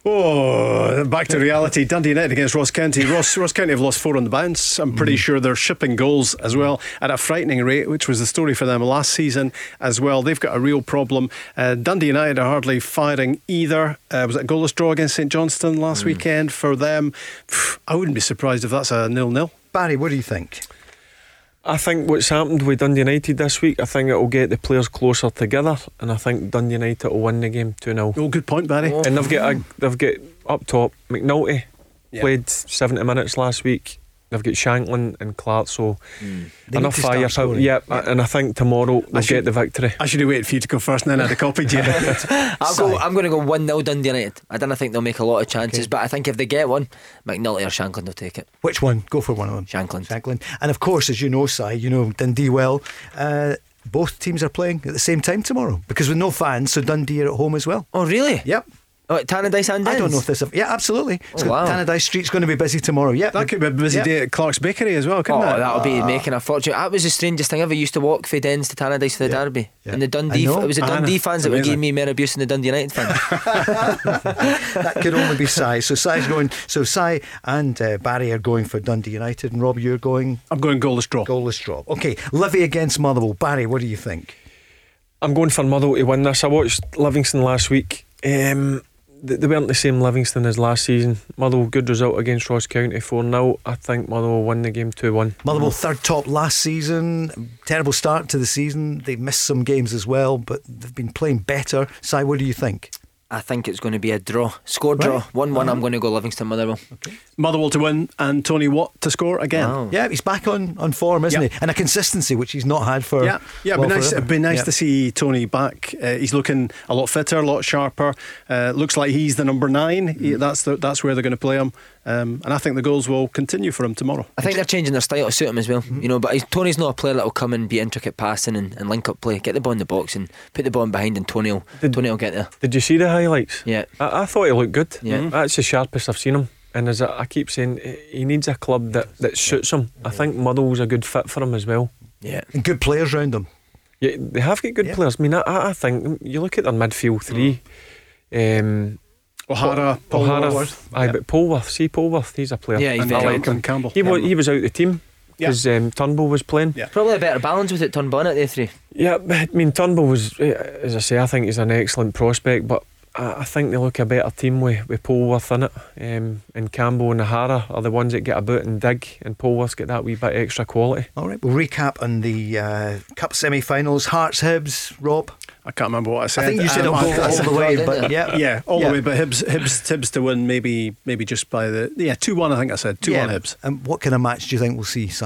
back to reality. Dundee United against Ross County. Ross, Ross County have lost four on the bounce. I'm pretty sure they're shipping goals as well at a frightening rate, which was the story for them last season as well. They've got a real problem. Uh, Dundee United are hardly firing either. Uh, was it a goalless draw against St Johnstone last weekend for them? I wouldn't be surprised if that's a nil-nil. Barry, what do you think? I think what's happened with Dundee United this week, I think it will get the players closer together, and I think Dundee United will win the game 2 0. Oh, good point, Barry. And they've got a, they've got up top McNulty Yeah. played 70 minutes last week. They've got Shankland and Clark, so They enough need to start firepower. scoring. Yep, and I think tomorrow they'll should- get the victory. I should have waited for you to go first and then I'd have copied you. (laughs) I'll go, I'm going to go 1 0 Dundee United. I don't think they'll make a lot of chances, but I think if they get one, McNulty or Shankland will take it. Which one? Go for one of them. Shankland. Shankland. And of course, as you know, Si, you know Dundee well. Uh, both teams are playing at the same time tomorrow because with no fans, so Dundee are at home as well. Oh, really? Yep. Oh, at Tannadice and I don't know if this. Yeah, absolutely. It's Oh, got- wow. Tannadice Street's going to be busy tomorrow. Yeah, that could be a busy Yeah. day at Clark's Bakery as well, couldn't Oh, it? that'll be making a fortune. That was the strangest thing ever. Used to walk for Dens to Tannadice for the Yeah. derby, Yeah. and the Dundee. I know. It was the I know. Dundee fans that were Amazing. giving me more abuse than the Dundee United fans. (laughs) that could only be Si. So Si's going. So Si and uh, Barry are going for Dundee United, and Rob, you're going I'm going goalless draw. goalless draw. Okay, Livy against Motherwell. Barry, what do you think? I'm going for Motherwell to win this. I watched Livingston last week. Um, they, weren't the same Livingston as last season. Motherwell, good result against Ross County 4 0. I think Motherwell win the game 2 1. Motherwell third top last season. Terrible start to the season. They've missed some games as well, but they've been playing better. Si, what do you think? I think it's going to be a draw, score draw, Right. one one. I'm going to go Livingston Motherwell. Motherwell to win and Tony Watt to score again. Wow. Yeah, he's back on, on form, isn't Yep. he? And a consistency which he's not had for. Yeah, yeah, well, it'd be nice. It'd be nice Yeah. to see Tony back. Uh, he's looking a lot fitter, a lot sharper. Uh, looks like he's the number nine. Mm. He- that's the, that's where they're going to play him, um, and I think the goals will continue for him tomorrow. I think they're changing their style to suit him as well. Mm-hmm. You know, but he's, Tony's not a player that will come and be intricate passing and, and link up play. Get the ball in the box and put the ball in behind, and Tony will, Did- Tony will get there. Did you see the highlights? Yeah. I, I thought he looked good. Yeah. Mhm. That's the sharpest I've seen him. And as I, I keep saying, he- he needs a club that, that suits him. I think Motherwell's a good fit for him as well. Yeah. And good players around him. Yeah, they have got good Yeah. players. I mean, I, I I think you look at their midfield three. Um, O'Hara, Paul O'Hara, Polworth. aye, Yeah. but Polworth, see Polworth, he's a player. Yeah, he's and, I like him. and Campbell. He was he was out the team Yeah. because um, Turnbull was playing. Yeah. Probably a better balance with it, Turnbull, innit, they three? Yeah, I mean Turnbull was, eh, as I say, I think he's an excellent prospect, but I, I think they look a better team with, with Polworth in it. Um, and Campbell and O'Hara are the ones that get about and dig, and Polworth's get that wee bit extra quality. All right, we'll recap on the uh, Cup semi finals. Hearts, Hibs, Rob. I can't remember what I said. I think you said Um, it'll go I- all the way, didn't but yeah. Yeah, all Yeah. the way. But Hibs, Hibs, Hibs to win, maybe, maybe just by the yeah two one. I think I said two Yeah. one Hibs. And what kind of match do you think we'll see, Si?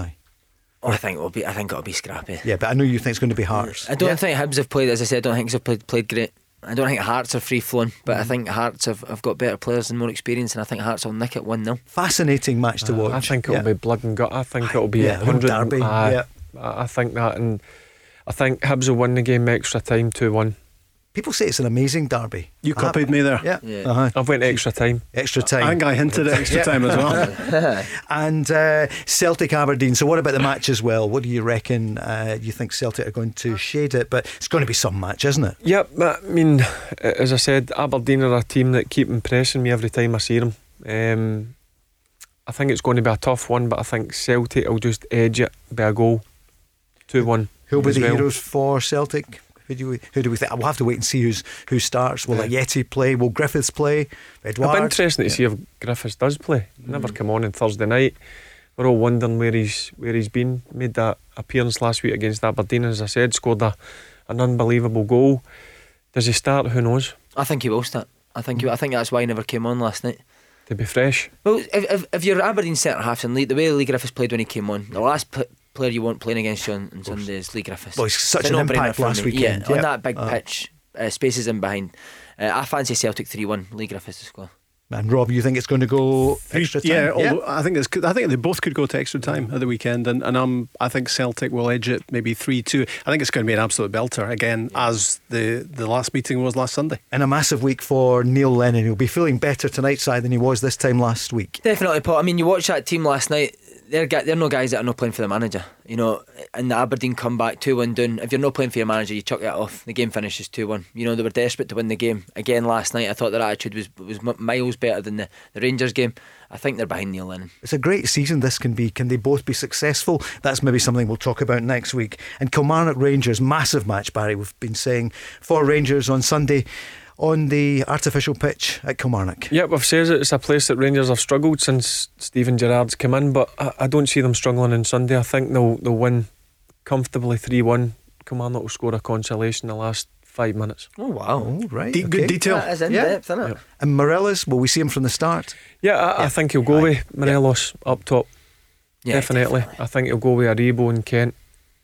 Oh, I think it'll be. I think it'll be scrappy. Yeah, but I know you think it's going to be Hearts. I don't Yeah. think Hibs have played. As I said, I don't think they've played, played great. I don't think Hearts are free flowing, but I Mm-hmm. think Hearts have, have got better players and more experience, and I think Hearts will nick it one 0 Fascinating match to watch. I think it'll Yeah. be blood and gut. I think it'll be Yeah, a hundred. derby, aye, yeah. I I think that, and I think Hibs will win the game extra time two one. People say it's an amazing derby. You I- copied me there. Yeah. Yeah. Uh-huh. I've went extra time. Extra time. I think I hinted at extra Yeah. time as well. (laughs) And uh, Celtic Aberdeen. So, what about the match as well? What do you reckon? Uh, you think Celtic are going to shade it? But it's going to be some match, isn't it? Yep, but, I mean, as I said, Aberdeen are a team that keep impressing me every time I see them. Um, I think it's going to be a tough one, but I think Celtic will just edge it by a goal, two one. Who'll be the well. heroes for Celtic? Who do we who do we think? We'll have to wait and see who's who starts. Will Yeti play? Will Griffiths play? It'll be interesting to see if Griffiths does play. Never mm. come on on Thursday night. We're all wondering where he's where he's been. Made that appearance last week against Aberdeen, as I said, scored a, an unbelievable goal. Does he start? Who knows? I think he will start. I think he, I think that's why he never came on last night. To be fresh. Well, if, if, if you're Aberdeen centre half and Leigh, the way Leigh Griffiths played when he came on, the last pl- player you want playing against you on, on Sunday is Leigh Griffiths. Well, he's such It's an no-brainer impact last me. weekend, Yeah, yeah. on that big Uh. pitch, uh, spaces in behind. Uh, I fancy Celtic three one. Leigh Griffiths to score. And Rob, you think it's going to go extra time? Yeah, although I think it's. I think they both could go to extra time at the weekend, and and um, I think Celtic will edge it maybe three two. I think it's going to be an absolute belter again, as the the last meeting was last Sunday. And a massive week for Neil Lennon. He'll be feeling better tonight, side than he was this time last week. Definitely, Paul. I mean, you watch that team last night. They're they're no guys that are not playing for the manager. You know, and the Aberdeen come back two one down. If you're not playing for your manager, you chuck that off. The game finishes two one. You know they were desperate to win the game again last night. I thought their attitude was was miles better than the, the Rangers game. I think they're behind Neil Lennon. It's a great season this can be. Can they both be successful? That's maybe something we'll talk about next week. And Kilmarnock Rangers, massive match, Barry. We've been saying for Rangers on Sunday on the artificial pitch at Kilmarnock. Yep, I've said it. It's a place that Rangers have struggled since Steven Gerrard's come in, but I, I don't see them struggling on Sunday. I think they'll they'll win comfortably three one. Kilmarnock will score a consolation in the last five minutes. Oh wow, Oh, right. De- Good detail. that is in Yeah. depth, isn't it? And Morelos, will we see him from the start? Yeah, I, I think he'll go with Morelos up top. Yeah, definitely. I think he'll go with Aribo and Kent,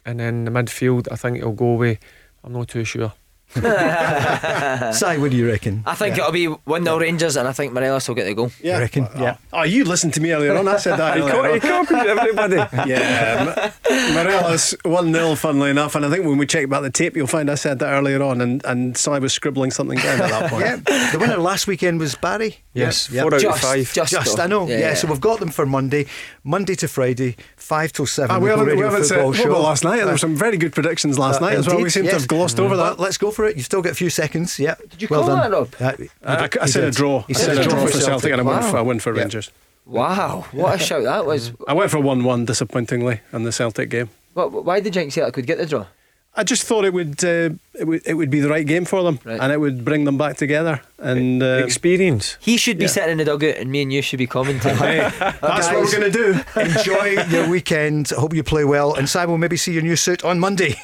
and then the midfield. I think he'll go with. I'm not too sure. (laughs) Si, what do you reckon? I think it'll be 1 0 Rangers, and I think Morelos will get the goal. Yeah. You reckon? Yeah. Oh, you listened to me earlier on. I said that. (laughs) He, co- he copied everybody. (laughs) Yeah, M- Morelos 1 0, funnily enough. And I think when we check back the tape, you'll find I said that earlier on, and, and Si was scribbling something down at that point. Yeah, the winner last weekend was Barry. Yes, Yeah. four out Just, of five. just, Just. I know. Yeah, Yeah, so we've got them for Monday, Monday to Friday, five till seven. Ah, we the haven't, we haven't said Football what about last night. There were some very good predictions last Uh, night as well. We indeed, seem to have glossed over Well, that. let's go for it. You've still got a few seconds. Yeah. Did you call that, Rob? Uh, I, I he said a draw. He I said said a draw for Celtic, and I went for, I went for Yeah. Rangers. Wow, what a (laughs) shout that was. I went for 1 1, disappointingly, in the Celtic game. What, why did you think Celtic could get the draw? I just thought it would uh, it would it would be the right game for them, Right. and it would bring them back together. And uh, Experience. He should be Yeah. sitting in the dugout, and me and you should be commenting. (laughs) that's what we're going to do. (laughs) Enjoy your weekend. Hope you play well. And Simon, we'll maybe see your new suit on Monday.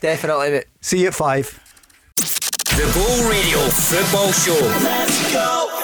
Definitely, mate. see you at five. The Go Radio Football Show. Let's go.